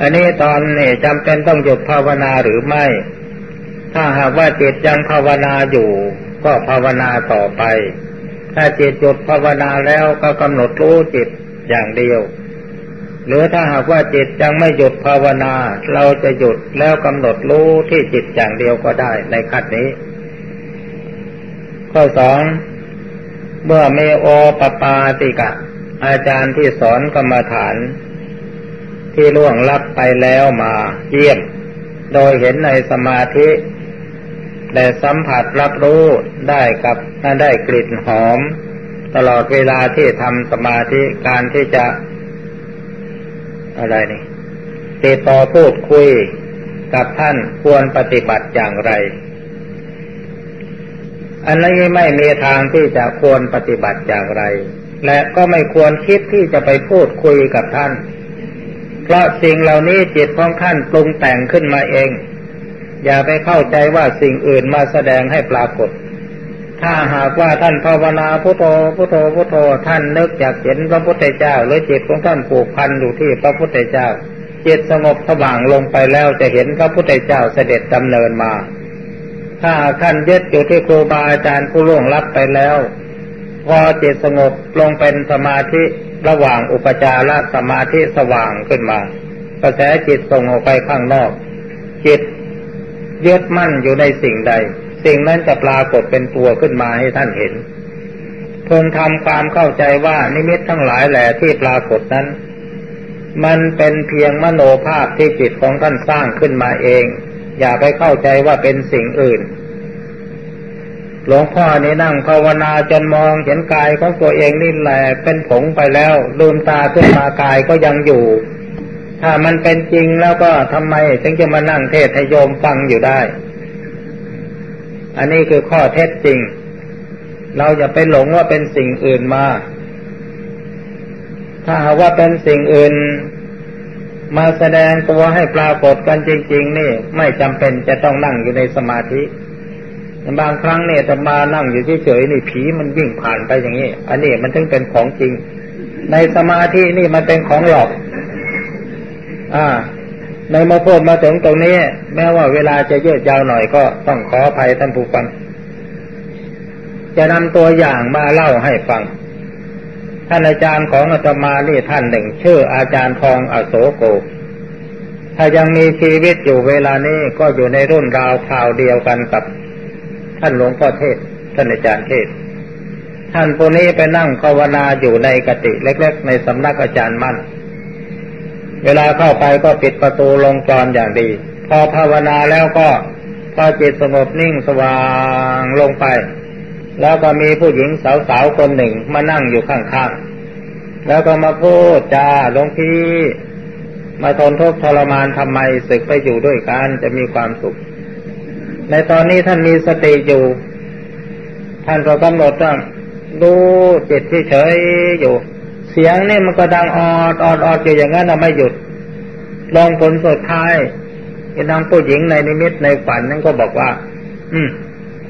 อันนี้ตอนนี้จำเป็นต้องหยุดภาวนาหรือไม่ ถ้าหากว่าจิตยังภาวนาอยู่ ก็ภาวนาต่อไป ถ้าจิตหยุดภาวนาแล้วก็กำหนดรู้จิตอย่างเดียวหรือถ้าหากว่าจิตยังไม่หยุดภาวนา เราจะหยุดแล้วกำหนดรู้ที่จิตอย่างเดียวก็ได้ในขั้นนี้ ข้อสองเมื่อเมโอปปาติกะ อาจารย์ที่สอนกรรมฐาน ที่ล่วงลับไปแล้วมาเยี่ยม โดยเห็นในสมาธิแต่สัมผัสรับรู้ได้กับได้กลิ่นหอม ตลอดเวลาที่ทำสมาธิการที่จะ อะไรนี่ติดต่อพูดคุยกับท่านควรปฏิบัติอย่างไร อันนี้ไม่มีทางที่จะควรปฏิบัติอย่างไร และก็ไม่ควรคิดที่จะไปพูดคุยกับท่าน เพราะสิ่งเหล่านี้จิตของท่านปรุงแต่งขึ้นมาเอง อย่าไปเข้าใจว่าสิ่งอื่นมาแสดงให้ปรากฏ ถ้าหากว่าท่านภาวนาพุทโธพุทโธพุทโธท่านนึกอยากเห็นพระพุทธเจ้า หรือจิตของท่านผูกพันอยู่ที่พระพุทธเจ้าจิตสงบสว่างลงไปแล้วจะเห็นพระพุทธเจ้าเสด็จดำเนินมา ถ้าท่านยึดอยู่ที่ครูบาอาจารย์ผู้ล่วงลับไปแล้ว พอจิตสงบลงเป็นสมาธิระหว่างอุปจารสมาธิสว่างขึ้นมา กระแสจิตส่งออกไปข้างนอก จิตยึดมั่นอยู่ในสิ่งใด สิ่งนั้นจะปรากฏเป็นตัวขึ้นมาให้ท่านเห็นเพิ่งทำความเข้าใจว่านิมิตทั้งหลายแหล่ที่ปรากฏนั้น มันเป็นเพียงมโนภาพที่จิตของท่านสร้างขึ้นมาเอง อย่าไปเข้าใจว่าเป็นสิ่งอื่น หลวงพ่อนี่นั่งภาวนาจนมองเห็นกายของตัวเองนี่แหละเป็นผงไปแล้ว ลืมตาขึ้นมากายก็ยังอยู่ ถ้ามันเป็นจริงแล้วก็ทำไมถึงจะมานั่งเทศให้โยมฟังอยู่ได้ อันนี้คือข้อเท็จจริง เราอย่าไปหลงว่าเป็นสิ่งอื่นมา ถ้าหากว่าเป็นสิ่งอื่น มาแสดงตัวให้ปรากฏกันจริง ๆ นี่ ไม่จำเป็นจะต้องนั่งอยู่ในสมาธิบางครั้งเนี่ยจะมานั่งอยู่เฉยๆนี่ผีมันวิ่งผ่านไปอย่างนี้ อันนี้มันถึงเป็นของจริง ในสมาธินี่มันเป็นของหลอก อ่า ในมาพูดมาถึงตรงนี้ แม้ว่าเวลาจะยืดยาวหน่อยก็ต้องขออภัยท่านผู้ฟังจะนำตัวอย่างมาเล่าให้ฟัง ท่านอาจารย์ของอาตมานี่ท่านหนึ่ง ชื่ออาจารย์ทองอโศโก ถ้ายังมีชีวิตอยู่เวลานี้ก็อยู่ในรุ่นราวคราวเดียวกันกับ ท่านหลวงพ่อเทศ ท่านอาจารย์เทศ ท่านผู้นี้ไปนั่งภาวนาอยู่ในกติเล็ก ๆ ในสำนักอาจารย์มั่น เวลาเข้าไปก็ปิดประตูลงกรอนอย่างดี พอภาวนาแล้วก็พอจิตสงบนิ่งสว่างลงไป แล้วก็มีผู้หญิงสาวๆคนหนึ่งมานั่งอยู่ข้างๆ แล้วก็มาพูดจาหลวงพี่ มาทนทุกข์ทรมานทำไมศึกไปอยู่ด้วยกันจะมีความสุข ในตอนนี้ท่านมีสติอยู่ ท่านก็กำหนดว่าดูจิตที่เฉยอยู่ เสียงนี่มันก็ดังออดออดออดอยู่อย่างนั้นเราไม่หยุด ลองผลสุดท้ายนางผู้หญิงในนิมิตในฝันนั้นก็บอกว่า อืม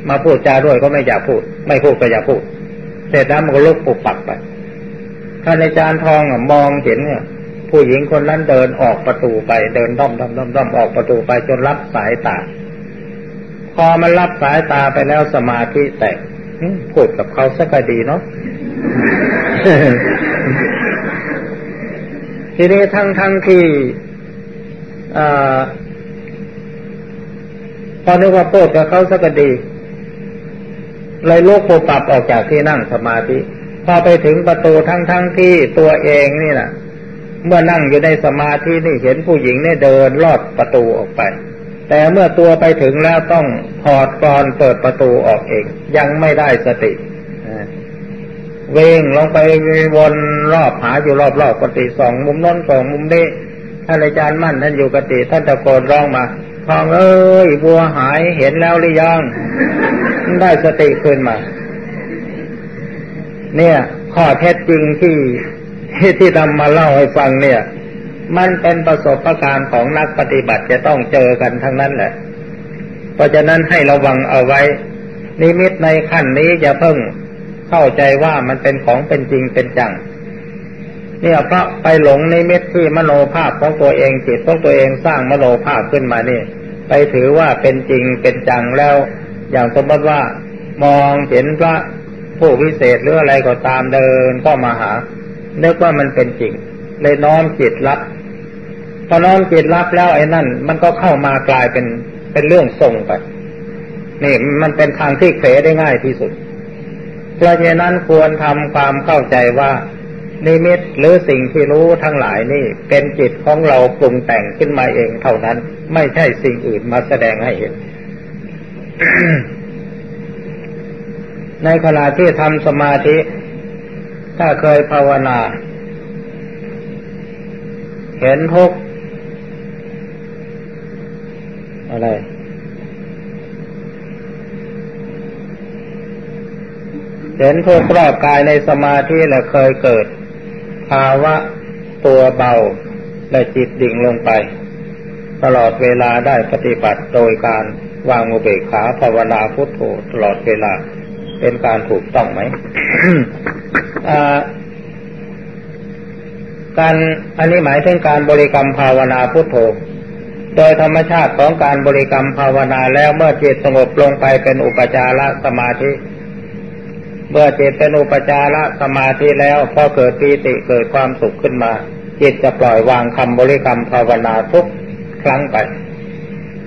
มาพูดจาด้วยก็ไม่อยากพูด ไม่พูดก็อยากพูด เสร็จแล้วมันก็ลุกปุบปักไปท่านอาจารย์ทองมองเห็นเนี่ยผู้หญิงคนนั้นเดินออกประตูไปเดินด้อมด้อมด้อมด้อมออกประตูไปจนรับสายตา พอมันรับสายตาไปแล้วสมาธิแตกพูดกับเขาสักดีเนาะทีนี้ทั้งทั้งที่พอนึกว่าพูดกับเขาสักดี เลยลุกโผปรับออกจากที่นั่งสมาธิ พอไปถึงประตูทั้งทั้งที่ตัวเองนี่แหละเมื่อนั่งอยู่ในสมาธินี่เห็นผู้หญิงเนี่ยเดินลอดประตูออกไป แต่เมื่อตัวไปถึงแล้วต้องถอดกรอนเปิดประตูออกเอง ยังไม่ได้สติเวงลงไปวนรอบหาอยู่รอบๆปฏิสองมุมน้นสองมุมนี้ท่านอาจารย์มั่นท่านอยู่กติท่านตะโกนร้องมา ทองเอ้ยบัวหายเห็นแล้วหรือยังได้สติขึ้นมา เนี่ย ข้อเท็จจริงที่ที่ทำมาเล่าให้ฟังเนี่ย มันเป็นประสบการณ์ของนักปฏิบัติจะต้องเจอกันทั้งนั้นแหละ เพราะฉะนั้นให้ระวังเอาไว้ นิมิตในขั้นนี้อย่าเพิ่งเข้าใจว่ามันเป็นของเป็นจริงเป็นจังเนี่ยเพราะไปหลงในิมิตที่มโนภาพของตัวเองจิตของตัวเองสร้างมโนภาพขึ้นมานี่ ไปถือว่าเป็นจริงเป็นจังแล้ว อย่างสมมติว่ามองเห็นพระผู้วิเศษหรืออะไรก็ตามเดินก็มาหาเนึกว่ามันเป็นจริงเลยน้อมจิตรับพอน้อมจิตรับแล้วไอ้นั่น มันก็เข้ามากลายเป็นเป็นเรื่องทรงไป นี่มันเป็นทางที่เขได้ง่ายที่สุด เพราะฉะนั้นควรทำความเข้าใจว่า นิมิตหรือสิ่งที่รู้ทั้งหลายนี่ เป็นจิตของเราปรุงแต่งขึ้นมาเองเท่านั้น ไม่ใช่สิ่งอื่นมาแสดงให้เห็น ในขณะที่ทำสมาธิ ถ้าเคยภาวนา เห็นทุกอะไรเห็นทุกรอบกายในสมาธิแล้วเคยเกิด ภาวะตัวเบาและจิตดิ่งลงไป ตลอดเวลาได้ปฏิบัติโดยการวางอุเบกขาภาวนาพุทโธตลอดเวลาเป็นการถูกต้องไหมการอันนี้หมายถึงการบริกรรมภาวนาพุทโธ โดยธรรมชาติของการบริกรรมภาวนาแล้วเมื่อจิตสงบลงไปเป็นอุปจารสมาธิ เมื่อจิตเป็นอุปจารสมาธิแล้วพอเกิดปีติเกิดความสุขขึ้นมา จิตจะปล่อยวางคำบริกรรมภาวนาทุกครั้งไป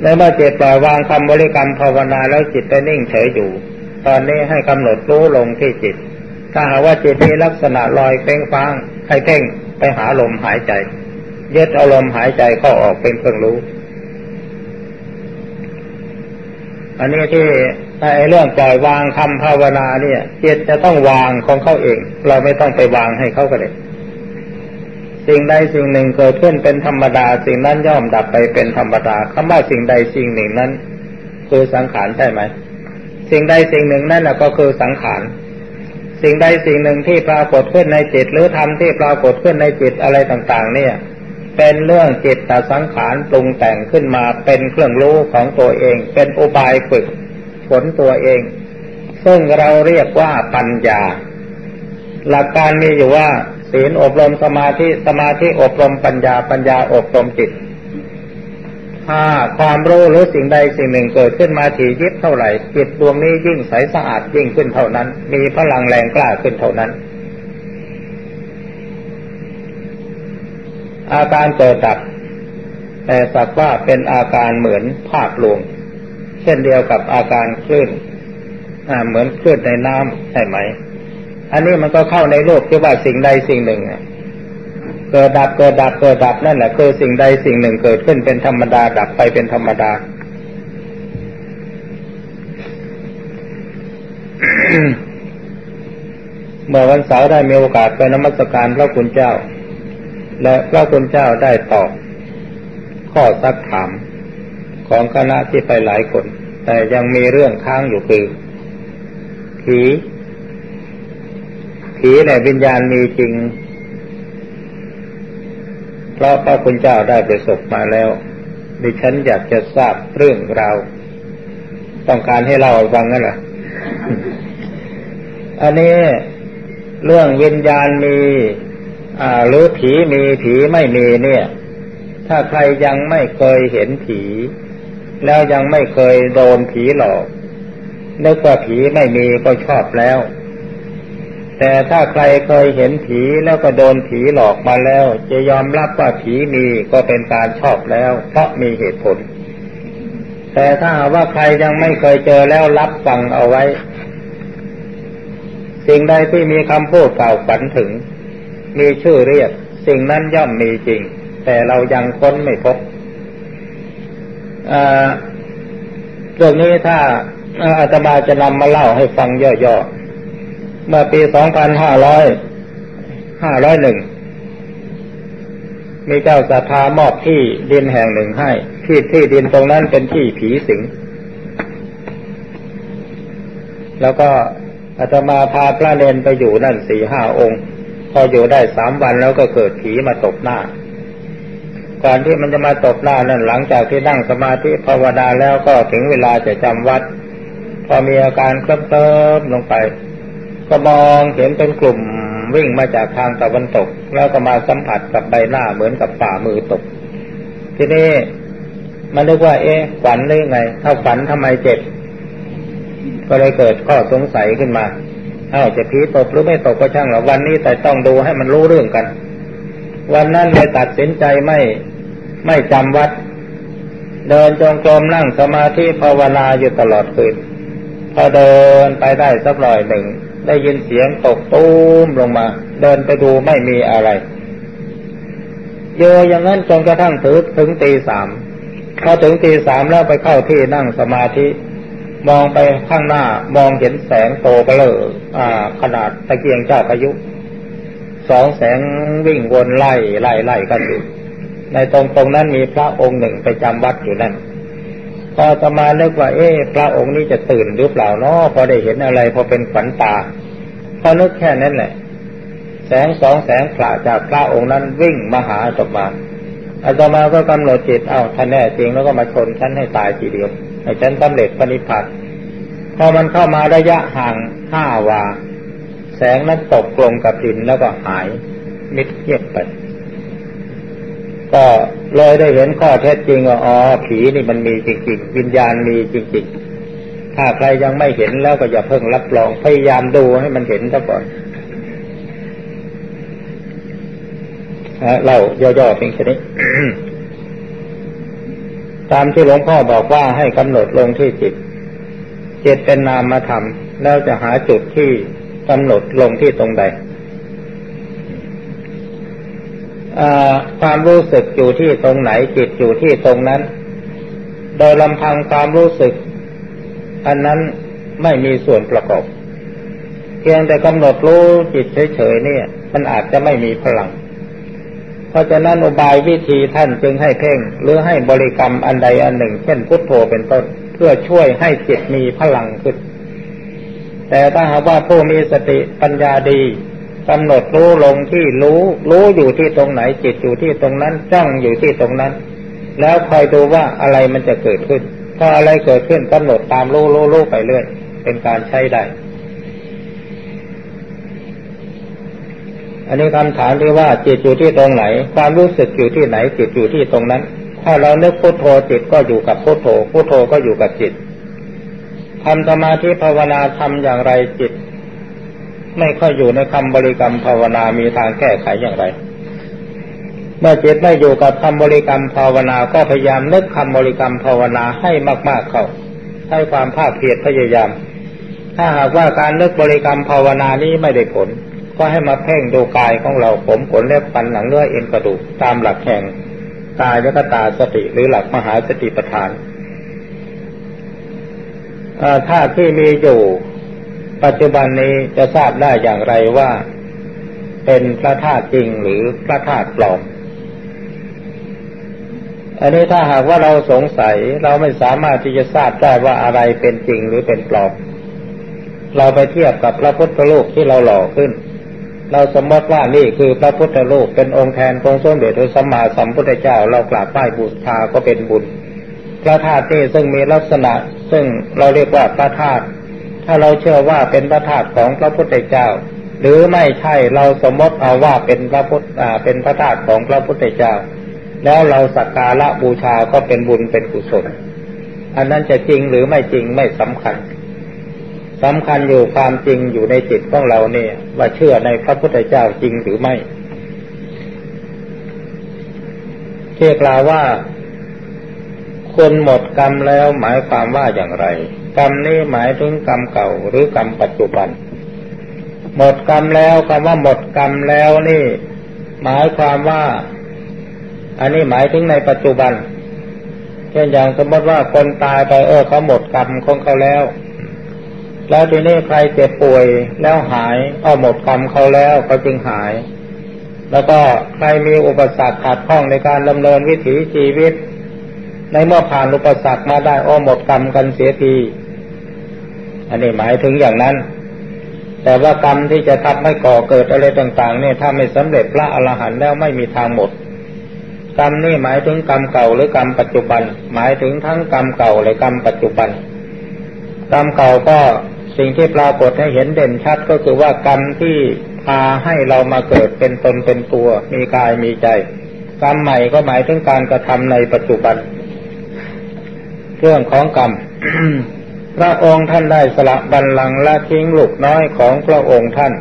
ในเมื่อจิตปล่อยวางคำบริกรรมภาวนาแล้วจิตไปนิ่งเฉยอยู่ ตอนนี้ให้กำหนดรู้ลงที่จิต ถ้าหาว่าจิตมีลักษณะลอยเพ่งฟ้างให้เพ่งไปหาลมหายใจยึดเอาลมหายใจเข้าออกเป็นเครื่องรู้ อันนี้ที่ ไอ้เรื่องปล่อยวางคำภาวนาเนี่ยจิตจะต้องวางของเขาเอง เราไม่ต้องไปวางให้เขาก็เลยสิ่งใดสิ่งหนึ่งเกิดขึ้นเป็นธรรมดา สิ่งนั้นย่อมดับไปเป็นธรรมดาคำว่าสิ่งใดสิ่งหนึ่งนั้นคือสังขารใช่ไหม สิ่งใดสิ่งหนึ่งนั่นก็คือสังขาร สิ่งใดสิ่งหนึ่งที่ปรากฏขึ้นในจิต หรือธรรมที่ปรากฏขึ้นในจิตอะไรต่าง ๆ เนี่ย เป็นเรื่องจิตตสังขารปรุงแต่งขึ้นมาเป็นเครื่องรู้ของตัวเอง เป็นอุบายฝึก ผลตัวเอง ซึ่งเราเรียกว่าปัญญา หลักการมีอยู่ว่า ศีลอบรมสมาธิสมาธิอบรมปัญญาปัญญาอบรมจิตถ้าความรู้หรือสิ่งใดสิ่งหนึ่งเกิดขึ้นมาถี่ยิบเท่าไหร่จิตดวงนี้ยิ่งใสสะอาดยิ่งขึ้นเท่านั้น มีพลังแรงกล้าขึ้นเท่านั้น อาการเกิดดับแต่สักว่าเป็นอาการเหมือนภาคลวง เช่นเดียวกับอาการคลื่นเหมือนคลื่นในน้ำใช่ไหม อันนี้มันก็เข้าในโลกที่ว่าสิ่งใดสิ่งหนึ่งเกิดดับเกิดดับเกิดดับนั่นแหละคือสิ่งใดสิ่งหนึ่งเกิดขึ้นเป็นธรรมดาดับไปเป็นธรรมดาเมื่อวันเสาร์ได้มีโอกาสไปนมัสการพระคุณเจ้า และพระคุณเจ้าได้ตอบข้อซักถาม ของคณะที่ไปหลายคน แต่ยังมีเรื่องค้างอยู่คือ ผี ผีในวิญญาณมีจริง เพราะพระคุณเจ้าได้ประสบมาแล้ว ดิฉันอยากจะทราบเรื่องราวต้องการให้เล่าฟังนั่นแหละอันนี้เรื่องวิญญาณมีหรือผีมีผีไม่มีเนี่ย ถ้าใครยังไม่เคยเห็นผี แล้วยังไม่เคยโดนผีหลอกนึกว่าผีไม่มีก็ชอบแล้ว แต่ถ้าใครเคยเห็นผีแล้วก็โดนผีหลอกมาแล้ว จะยอมรับว่าผีมีก็เป็นการชอบแล้ว เพราะมีเหตุผล แต่ถ้าว่าใครยังไม่เคยเจอแล้วรับฟังเอาไว้ สิ่งใดที่มีคำพูดกล่าวฝันถึง มีชื่อเรียก สิ่งนั้นย่อมมีจริง แต่เรายังค้นไม่พบ เรื่องนี้ถ้าอาตมาจะนำมาเล่าให้ฟังย่อๆ เมื่อปีสองพันห้าร้อยห้าร้อยหนึ่งมีเจ้าสัทธามอบที่ดินแห่งหนึ่งให้ ที่ที่ดินตรงนั้นเป็นที่ผีสิง แล้วก็อาตมาพาพระเนนไปอยู่นั่นสี่ห้าองค์ พออยู่ได้สามวันแล้วก็เกิดผีมาตกหน้า ก่อนที่มันจะมาตกหน้านั่นหลังจากที่นั่งสมาธิภาวนาแล้วก็ถึงเวลาจะจำวัด พอมีอาการเคลิ้มเติมลงไป ก็มองเห็นเป็นกลุ่มวิ่งมาจากทางตะวันตก แล้วก็มาสัมผัสกับใบหน้าเหมือนกับฝ่ามือตก ทีนี้มันนึกว่า เอ๊ะฝันหรือไง ถ้าฝันทำไมเจ็บก็เลยเกิดข้อสงสัยขึ้นมาเอ้าจะผีตกหรือไม่ตกก็ช่างหรอวันนี้แต่ต้องดูให้มันรู้เรื่องกัน วันนั้นเลยตัดสินใจไม่ ไม่จำวัด เดินจงกรมนั่งสมาธิภาวนาอยู่ตลอดคืนพอเดินไปได้สักหน่อยหนึ่ง ได้ยินเสียงตกตูมลงมา เดินไปดูไม่มีอะไรโยอย่างนั้นจนกระทั่งถึงถึงตีสามพอถึงตีสามแล้วไปเข้าที่นั่งสมาธิ มองไปข้างหน้ามองเห็นแสงโตไปเลอ่า ขนาดตะเกียงเจ้าพายุสองแสงวิ่งวนไล่ไล่ไล่กันอยู่ ในตรงตรงนั้นมีพระองค์หนึ่งไปจำวัดอยู่นั่นพอจะมาเลิกว่า เอ๊ะพระองค์นี้จะตื่นหรือเปล่าเนาะพอได้เห็นอะไรพอเป็นขวัญตาพอนึกแค่นั้นแหละ แสงสองแสงผลาจากพระองค์นั้นวิ่งมาหาอาตมาอาตมาก็กำหนดจิตเอ้าท่านแน่จริงแล้วก็มาชนฉันให้ตายทีเดียวให้ฉันสำเร็จปณิพัทพอมันเข้ามาระยะห่างห้าวา แสงนั้นตกลงกับดินแล้วก็หายมิดเงียบไป ก็เลยได้เห็นข้อเท็จจริงว่าอ๋อผีนี่มันมีจริงๆวิญญาณมีจริงๆ ถ้าใครยังไม่เห็นแล้วก็อย่าเพิ่งรับรองพยายามดูให้มันเห็นซะก่อนเล่าย่อๆเพียงแค่นี้ตามที่หลวงพ่อบอกว่าให้กำหนดลงที่จิต จิตเป็นนามธรรมแล้วจะหาจุดที่กำหนดลงที่ตรงใด ความรู้สึกอยู่ที่ตรงไหนจิตอยู่ที่ตรงนั้น โดยลำพังความรู้สึก อันนั้นไม่มีส่วนประกอบ เพียงแต่กำหนดรู้จิตเฉยๆเนี่ย มันอาจจะไม่มีพลัง เพราะฉะนั้นอุบายวิธีท่านจึงให้เพ่ง หรือให้บริกรรมอันใดอันหนึ่ง เช่นพุทโธเป็นต้น เพื่อช่วยให้จิตมีพลังขึ้น แต่ถ้าหากว่าผู้มีสติปัญญาดี กำหนดรู้ลงที่รู้ รู้อยู่ที่ตรงไหนจิตอยู่ที่ตรงนั้นจ้องอยู่ที่ตรงนั้น แล้วคอยดูว่าอะไรมันจะเกิดขึ้นถ้าอะไรเกิดขึ้นกำหนดตามรู้รู้รู้ไปเรื่อยเป็นการใช้ได้ อันนี้คำถามที่ว่าจิตอยู่ที่ตรงไหน ความรู้สึกอยู่ที่ไหน จิตอยู่ที่ตรงนั้น ถ้าเรานึกพุทโธจิตก็อยู่กับพุทโธพุทโธก็อยู่กับจิตทำสมาธิภาวนาทำอย่างไรจิต ไม่ค่อยอยู่ในคำบริกรรมภาวนามีทางแก้ไขอย่างไร เมื่อจิตไม่อยู่กับคำบริกรรมภาวนาก็พยายามนึกคำบริกรรมภาวนาให้มากๆเข้าให้ความภาคเพียรพยายาม ถ้าหากว่าการนึกบริกรรมภาวนานี้ไม่ได้ผล ก็ให้มาเพ่งดูกายของเราผมขนเล็บฟันหนังเนื้อเอ็นกระดูกตามหลักแห่งกายยกตาสติหรือหลักมหาสติปัฏฐานถ้าที่มีอยู่ ปัจจุบันนี้จะทราบได้อย่างไรว่า เป็นพระธาตุจริงหรือพระธาตุปลอม อันนี้ถ้าหากว่าเราสงสัยเราไม่สามารถที่จะทราบได้ว่าอะไรเป็นจริงหรือเป็นปลอม เราไปเทียบกับพระพุทธรูปที่เราหล่อขึ้น เราสมมติว่านี่คือพระพุทธรูปเป็นองค์แทนองค์สมเด็จพระสัมมาสัมพุทธเจ้า เรากราบไหว้บูชาก็เป็นบุญพระธาตุนี่ซึ่งมีลักษณะ ซึ่งเราเรียกว่าพระธาตุ ถ้าเราเชื่อว่าเป็นพระธาตุของพระพุทธเจ้า หรือไม่ใช่เราสมมติเอาว่าเป็นพระพุทธเป็นพระธาตุของพระพุทธเจ้า แล้วเราสักการะบูชาก็เป็นบุญเป็นกุศล อันนั้นจะจริงหรือไม่จริงไม่สำคัญสำคัญอยู่ความจริงอยู่ในจิตของเราเนี่ย ว่าเชื่อในพระพุทธเจ้าจริงหรือไม่เที่กล่าวว่าคนหมดกรรมแล้วหมายความว่าอย่างไร กรรมนี้หมายถึงกรรมเก่าหรือกรรมปัจจุบัน หมดกรรมแล้วคำว่าหมดกรรมแล้วนี่ หมายความว่า อันนี้หมายถึงในปัจจุบันเช่นอย่างสมมติว่าคนตายไปเออเขาหมดกรรมของเขาแล้ว แล้วทีนี้ใครเจ็บป่วยแล้วหายเอาหมดกรรมเขาแล้วเขาจึงหาย แล้วก็ใครมีอุปสรรคขัดข้องในการดำเนินวิถีชีวิต ในเมื่อผ่านอุปสรรคมาได้อ้อหมดกรรมกันเสียที อันนี้หมายถึงอย่างนั้น แต่ว่ากรรมที่จะทำให้ก่อเกิดอะไรต่างๆเนี่ยถ้าไม่สำเร็จพระอรหันต์แล้วไม่มีทางหมด กรรมนี่หมายถึงกรรมเก่าหรือกรรมปัจจุบัน หมายถึงทั้งกรรมเก่าและกรรมปัจจุบัน กรรมเก่าก็สิ่งที่ปรากฏให้เห็นเด่นชัดก็คือว่ากรรมที่พาให้เรามาเกิดเป็นตนเป็นตัว มีกายมีใจ กรรมใหม่ก็หมายถึงการกระทำในปัจจุบัน เรื่องของกรรมพระองค์ท่านได้สละบัลลังก์ละทิ้งลูกน้อยของพระองค์ท่าน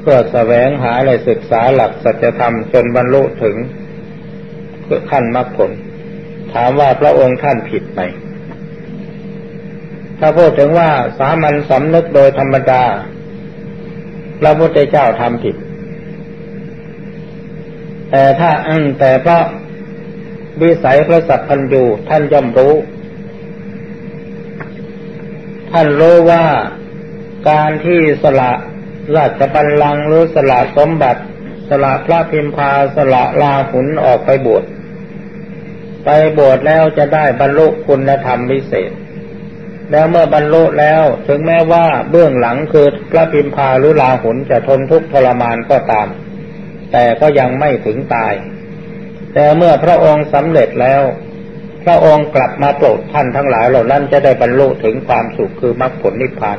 เพื่อแสวงหาและศึกษาหลักสัจธรรมจนบรรลุถึงขั้นมรรคผล ถามว่าพระองค์ท่านผิดไหมถ้าพูดถึงว่าสามัญสำนึกโดยธรรมดาพระพุทธเจ้าทำผิด แต่ถ้าอแต่เพราะวิสัยพระสัพพัญญูท่านย่อมรู้ ท่านรู้ว่าการที่สละราชบัลลังก์หรือสละสมบัติ สละพระพิมพาสละลาหุนออกไปบวชไปบวชแล้วจะได้บรรลุคุณธรรมวิเศษ แล้วเมื่อบรรลุแล้วถึงแม้ว่าเบื้องหลังคือพระพิมพาหรือลาหุนจะทนทุกข์ทรมานก็ตาม แต่ก็ยังไม่ถึงตาย แต่เมื่อพระองค์สำเร็จแล้ว พระองค์กลับมาโปรดท่านทั้งหลายเหล่านั้นจะได้บรรลุถึงความสุขคือมรรคผลนิพพาน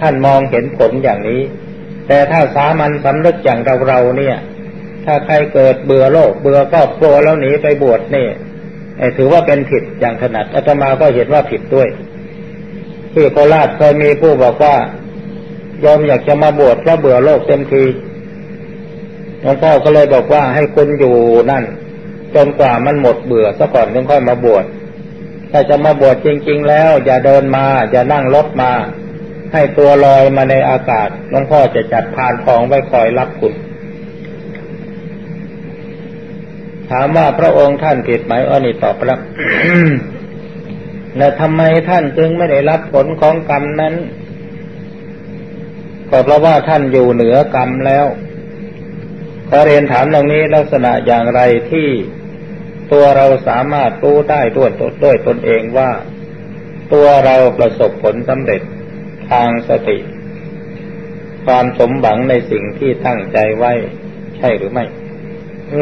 ท่านมองเห็นผลอย่างนี้ แต่ถ้าสามัญสำนึกอย่างเราเราเนี่ย ถ้าใครเกิดเบื่อโลกเบื่อครอบครัวแล้วหนีไปบวชนี่ถือว่าเป็นผิดอย่างขนาดอาตมาก็เห็นว่าผิดด้วยที่โคราชเคยมีผู้บอกว่ายอมอยากจะมาบวชเพราะเบื่อโลกเต็มทีหลวงพ่อก็เลยบอกว่าให้คุณอยู่นั่น จนกว่ามันหมดเบื่อซะก่อนถึงค่อยมาบวชถ้าจะมาบวชจริง ๆ แล้ว อย่าเดินมาอย่านั่งรถมา ให้ตัวลอยมาในอากาศหลวงพ่อจะจัดพานทองไว้คอยรับคุณถามว่าพระองค์ท่านผิดไหมอ้อนี่ตอบรับแล้วทำไมท่านจึงไม่ได้รับผลของกรรมนั้น ก็เพราะว่าท่านอยู่เหนือกรรมแล้วขอเรียนถามตรงนี้ลักษณะอย่างไรที่ ตัวเราสามารถรู้ได้ด้วยด้วยตนเองว่า ตัวเราประสบผลสำเร็จทางสติ ความสมหวังในสิ่งที่ตั้งใจไว้ ใช่หรือไม่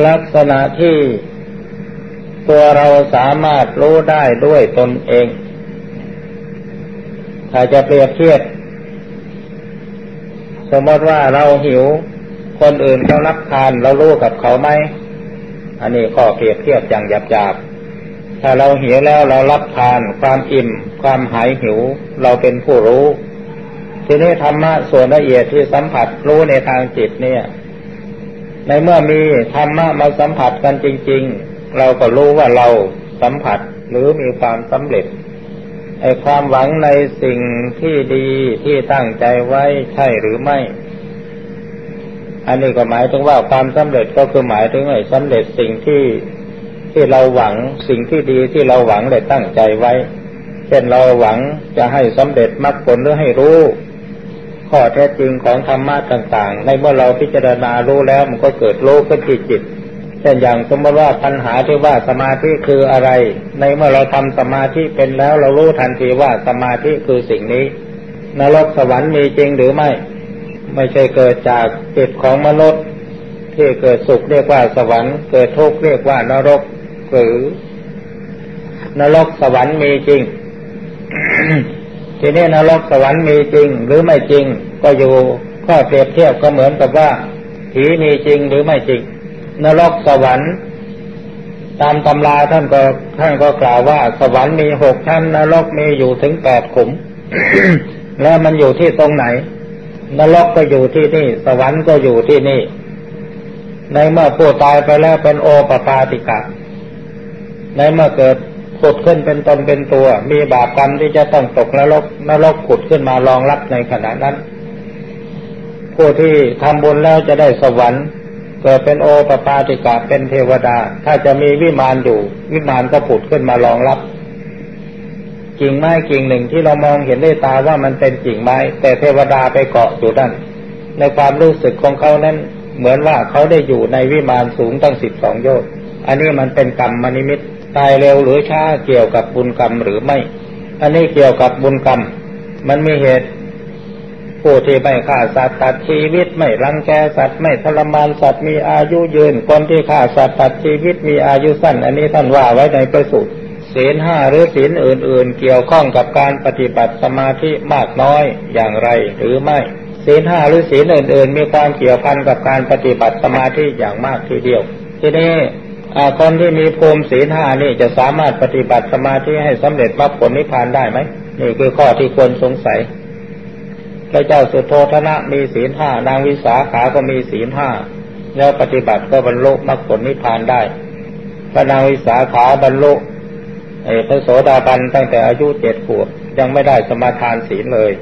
ลักษณะที่ตัวเราสามารถรู้ได้ด้วยตนเอง ถ้าจะเปรียบเทียบสมมติว่าเราหิว คนอื่นเขารับทานเรารู้กับเขาไหม อันนี้ข้อเปรียบเทียบอย่างหยาบๆถ้าเราหิวแล้วเรารับทานความอิ่ม ความหายหิว เราเป็นผู้รู้ ทีนี้ธรรมะส่วนละเอียดที่สัมผัสรู้ในทางจิตเนี่ย ในเมื่อมีธรรมะมาสัมผัสกันจริง ๆ เราก็รู้ว่าเราสัมผัสหรือมีความสำเร็จไอความหวังในสิ่งที่ดีที่ตั้งใจไว้ใช่หรือไม่ อันนี้ก็หมายถึงว่าความสำเร็จก็คือหมายถึงไอ้สำเร็จสิ่งที่ที่เราหวังสิ่งที่ดีที่เราหวังได้ตั้งใจไว้ เช่นเราหวังจะให้สำเร็จมรรคผลหรือให้รู้ ข้อแท้จริงของธรรมะต่าง ๆ ในเมื่อเราพิจารณารู้แล้วมันก็เกิดรู้ขึ้นที่จิตเช่นอย่างสมมติว่าปัญหาที่ว่าสมาธิคืออะไร ในเมื่อเราทำสมาธิเป็นแล้วเรารู้ทันทีว่าสมาธิคือสิ่งนี้ นรกสวรรค์มีจริงหรือไม่ ไม่ใช่เกิดจากจิตของมนุษย์ ที่เกิดสุขเรียกว่าสวรรค์ เกิดทุกข์เรียกว่านรกหรือนรกสวรรค์มีจริง ทีนี้นรกสวรรค์มีจริง หรือไม่จริง ก็อยู่ข้อเปรียบเทียบก็เหมือนกับว่าผีมีจริงหรือไม่จริง นรกสวรรค์ ตามตำราท่านก็ท่านก็กล่าวว่า สวรรค์มีหกชั้น นรกมีอยู่ถึงแปดขุม แล้วมันอยู่ที่ตรงไหน นรกก็อยู่ที่นี่ สวรรค์ก็อยู่ที่นี่ ในเมื่อผู้ตายไปแล้วเป็นโอปปาติกะ ในเมื่อเกิดขุดขึ้นเป็นตนเป็นตัว มีบาปกรรมที่จะต้องตกนรกนรกขุดขึ้นมารองรับในขณะนั้น ผู้ที่ทำบุญแล้วจะได้สวรรค์เกิดเป็นโอปปาติกาเป็นเทวดา ถ้าจะมีวิมานอยู่ วิมานก็ผุดขึ้นมารองรับ กิ่งไม้กิ่งหนึ่งที่เรามองเห็นด้วยตาว่ามันเป็นกิ่งไม้ แต่เทวดาไปเกาะอยู่ด้านในความรู้สึกของเขานั้น เหมือนว่าเขาได้อยู่ในวิมานสูงตั้งสิบสองโยชน์อันนี้มันเป็นกรรมมนิมิตตายเร็วหรือช้าเกี่ยวกับบุญกรรมหรือไม่ อันนี้เกี่ยวกับบุญกรรม มันมีเหตุผู้ที่ไม่ฆ่าสัตว์ตัดชีวิตไม่รังแกสัตว์ไม่ทรมานสัตว์มีอายุยืนคนที่ฆ่าสัตว์ตัดชีวิตมีอายุสั้น อันนี้ท่านว่าไว้ในประสูตร ศีลห้าหรือศีลอื่น ๆ เกี่ยวข้องกับการปฏิบัติสมาธิมากน้อยอย่างไรหรือไม่ ศีลห้าหรือศีลอื่น ๆ มีความเกี่ยวพันกับการปฏิบัติสมาธิอย่างมากทีเดียว ทีนี้คนที่มีภูมิศีลห้านี่จะสามารถปฏิบัติสมาธิให้สำเร็จมรรคผลนิพพานได้ไหมนี่คือข้อที่ควรสงสัยพระเจ้าสุโธธนะมีศีลห้านางวิสาขาก็มีศีลห้าแล้วปฏิบัติก็บรรลุมรรคผลนิพพานได้พระนางวิสาขาบรรลุ พระโสดาบันตั้งแต่อายุเจ็ดขวบยังไม่ได้สมาทานศีลเลย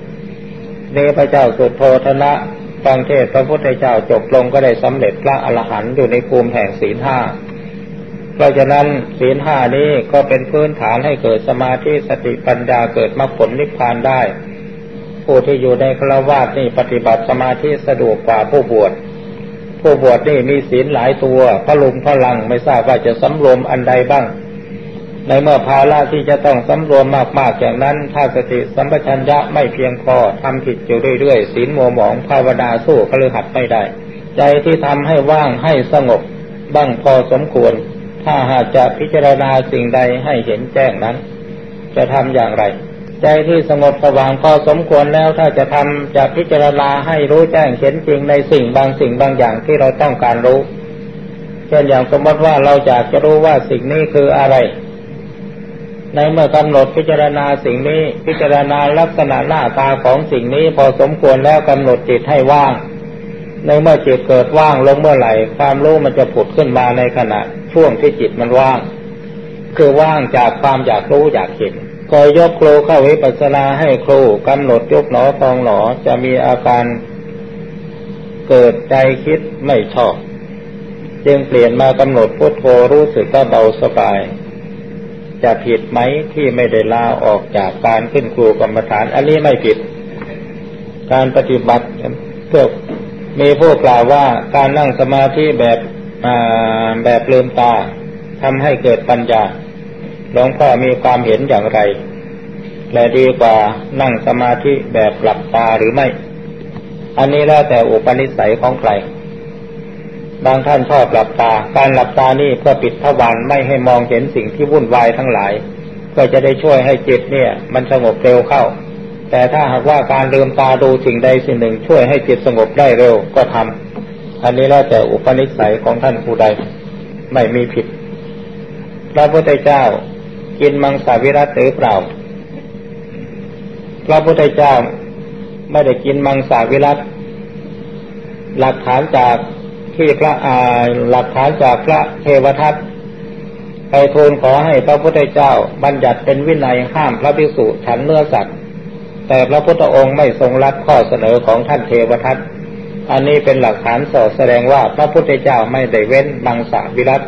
นี่พระเจ้าสุดโธธนะฟังเทศพระพุทธเจ้าจบลงก็ได้สำเร็จพระอรหันต์อยู่ในภูมิแห่งศีลห้าเพราะฉะนั้นศีลห้านี้ก็เป็นพื้นฐานให้เกิดสมาธิสติปัญญาเกิดมรรคผลนิพพานได้ ผู้ที่อยู่ในฆราวาสนี่ปฏิบัติสมาธิสะดวกกว่าผู้บวชผู้บวชนี่มีศีลหลายตัวพลุงพลังไม่ทราบว่าจะสำรวมอันใดบ้าง ในเมื่อภาระที่จะต้องสำรวมมากๆอย่างนั้น ถ้าสติสัมปชัญญะไม่เพียงพอทำผิดอยู่เรื่อยๆศีลมัวหมองภาวนาสู้คลือหัดไม่ได้ ใจที่ทำให้ว่างให้สงบบ้างพอสมควร ถ้าหากจะพิจารณาสิ่งใดให้เห็นแจ้งนั้น จะทำอย่างไร ใจที่สงบสว่างพอสมควรแล้วถ้าจะทำจะพิจารณาให้รู้แจ้งเห็นจริงในสิ่งบางสิ่งบางอย่างที่เราต้องการรู้เช่นอย่างสมมติว่าเราอยากจะรู้ว่าสิ่งนี้คืออะไร ในเมื่อกำหนดพิจารณาสิ่งนี้ พิจารณาลักษณะหน้าตาของสิ่งนี้ พอสมควรแล้วกำหนดจิตให้ว่าง ในเมื่อจิตเกิดว่างลงเมื่อไหร่ ความรู้มันจะผุดขึ้นมาในขณะช่วงที่จิตมันว่าง คือว่างจากความอยากรู้อยากเห็นก็ยกครูเข้าวิปัสสนาให้ครูกำหนดยกหนอฟองหนอจะมีอาการเกิดใจคิดไม่ชอบ จึงเปลี่ยนมากำหนดพุทโธรู้สึกว่าเบาสบาย จะผิดไหมที่ไม่ได้ลาออกจากการขึ้นครูกรรมฐาน อันนี้ไม่ผิด การปฏิบัติเพื่อมีผู้กล่าวว่าการนั่งสมาธิแบบแบบลืมตาทำให้เกิดปัญญาหลวงพ่อมีความเห็นอย่างไร และดีกว่านั่งสมาธิแบบหลับตาหรือไม่ อันนี้แล้วแต่อุปนิสัยของใคร บางท่านชอบหลับตา การหลับตานี่เพื่อปิดทวารไม่ให้มองเห็นสิ่งที่วุ่นวายทั้งหลายก็จะได้ช่วยให้จิตเนี่ย มันสงบเร็วเข้า แต่ถ้าหากว่าการลืมตาดูสิ่งใดสิ่งหนึ่ง ช่วยให้จิตสงบได้เร็วก็ทำอันนี้แล้วแต่อุปนิสัยของท่านผู้ใด ไม่มีผิด พระพุทธเจ้ากินมังสวิรัตหรือเปล่า พระพุทธเจ้าไม่ได้กินมังสวิรัตหลักฐานจาก ที่พระอาหลักฐานจากพระเทวทัตไปทูลขอให้พระพุทธเจ้าบัญญัติเป็นวินัยห้ามพระภิกษุฉันเนื้อสัตว์ แต่พระพุทธองค์ไม่ทรงรับข้อเสนอของท่านเทวทัตอันนี้เป็นหลักฐานสอดแสดงว่าพระพุทธเจ้าไม่ได้เว้นมังสวิรัต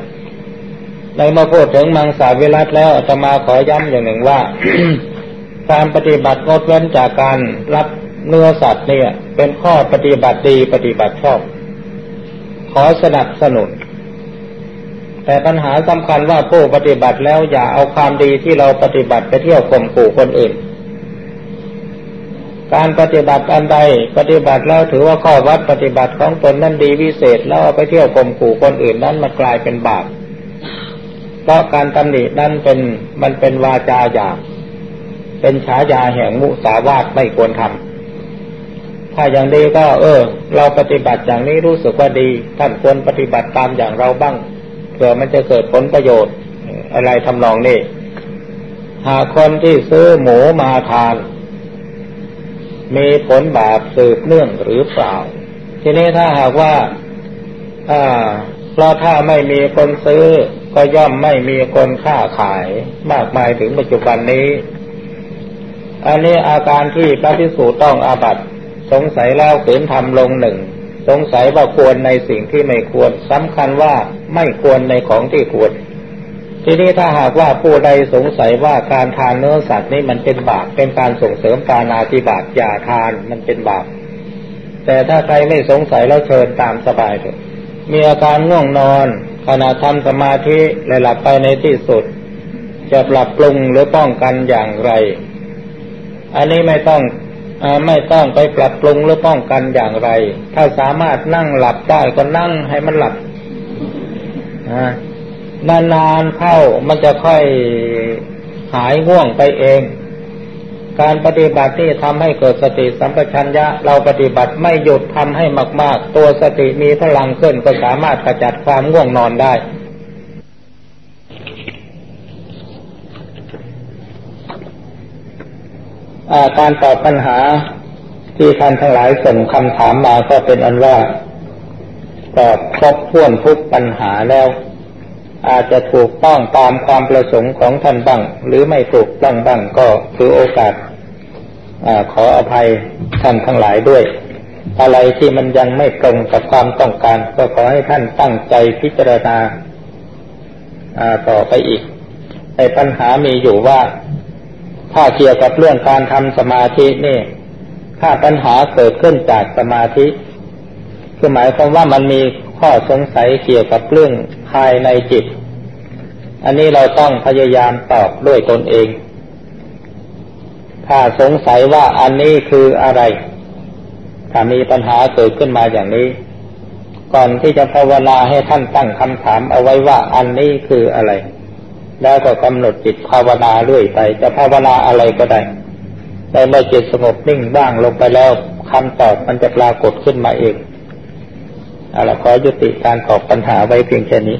ในมื่อพูดถึงมังสาวิรัตแล้วจะมาขอย้ำอย่างหนึ่งว่า การปฏิบัติงดเว้นจากการรับเนื้อสัตว์เนี่ย เป็นข้อปฏิบัติดีปฏิบัติชอบ ขอสนับสนุน แต่ปัญหาสำคัญว่าผู้ปฏิบัติแล้วอย่าเอาความดีที่เราปฏิบัติไปเที่ยวข่มขู่คนอื่น การปฏิบัติอันใดปฏิบัติแล้วถือว่าข้อวัดปฏิบัติของตนนั้นดีวิเศษแล้วเอาไปเที่ยวข่มขู่คนอื่นนั้นมากลายเป็นบาปเพราะการตำหนินั้นเป็นมันเป็นวาจาหยาบเป็นฉายาแห่งมุสาวาทไม่ควรทำ ถ้าอย่างดีก็ เออ เราปฏิบัติอย่างนี้รู้สึกว่าดี ท่านควรปฏิบัติตามอย่างเราบ้างเผื่อมันจะเกิดผลประโยชน์ อะไรทำนองนี้หากคนที่ซื้อหมูมาทาน มีผลบาปสืบเนื่องหรือเปล่า ทีนี้ถ้าหากว่าอ่าเพราะถ้าไม่มีคนซื้อ ก็ย่อมไม่มีคนค้าขายมากมายถึงปัจจุบันนี้ อันนี้อาการที่พระพิสูจต้องอาบัต สงสัยแล้วขืนทำลงหนึ่ง สงสัยว่าควรในสิ่งที่ไม่ควรสำคัญว่าไม่ควรในของที่ควร ทีนี้ถ้าหากว่าผู้ใดสงสัยว่าการทานเนื้อสัตว์นี้มันเป็นบาป เป็นการส่งเสริมการนาธิบาตอย่าทานมันเป็นบาป แต่ถ้าใครไม่สงสัยแล้วเชิญตามสบายเถอะ มีอาการง่วงนอนขณะทำสมาธิและหลับไปในที่สุด จะปรับปรุงหรือป้องกันอย่างไร อันนี้ไม่ต้อง ไม่ต้องไปปรับปรุงหรือป้องกันอย่างไร ถ้าสามารถนั่งหลับได้ก็นั่งให้มันหลับนานๆเข้ามันจะค่อยหายง่วงไปเอง การปฏิบัติที่ทำให้เกิดสติสัมปชัญญะ เราปฏิบัติไม่หยุดทำให้มาก ๆ ตัวสติมีพลังขึ้นก็สามารถขจัดความง่วงนอนได้ การตอบปัญหาที่ท่านทั้งหลายส่งคำถามมาก็เป็นอันว่าตอบครบถ้วนทุกปัญหาแล้ว อาจจะถูกต้องตามความประสงค์ของท่านบ้าง หรือไม่ถูกต้องบ้างก็ถือโอกาสอขออภัยท่านทั้งหลายด้วย อะไรที่มันยังไม่ตรงกับความต้องการ ก็ขอให้ท่านตั้งใจพิจารณาต่อไปอีกแต่ปัญหามีอยู่ว่า ถ้าเกี่ยวกับเรื่องการทำสมาธินี่ ถ้าปัญหาเกิดขึ้นจากสมาธิคือหมายความว่ามันมีข้อสงสัยเกี่ยวกับเรื่องภายในจิต อันนี้เราต้องพยายามตอบด้วยตนเอง ถ้าสงสัยว่าอันนี้คืออะไร ถ้ามีปัญหาเกิดขึ้นมาอย่างนี้ ก่อนที่จะภาวนาให้ท่านตั้งคำถามเอาไว้ว่าอันนี้คืออะไร แล้วก็กำหนดจิตภาวนาเรื่อยไป จะภาวนาอะไรก็ได้แต่เมื่อจิตสงบนิ่งบ้างลงไปแล้วคำตอบมันจะปรากฏขึ้นมาเองเอาละขอยุติการตอบปัญหาไว้เพียงแค่นี้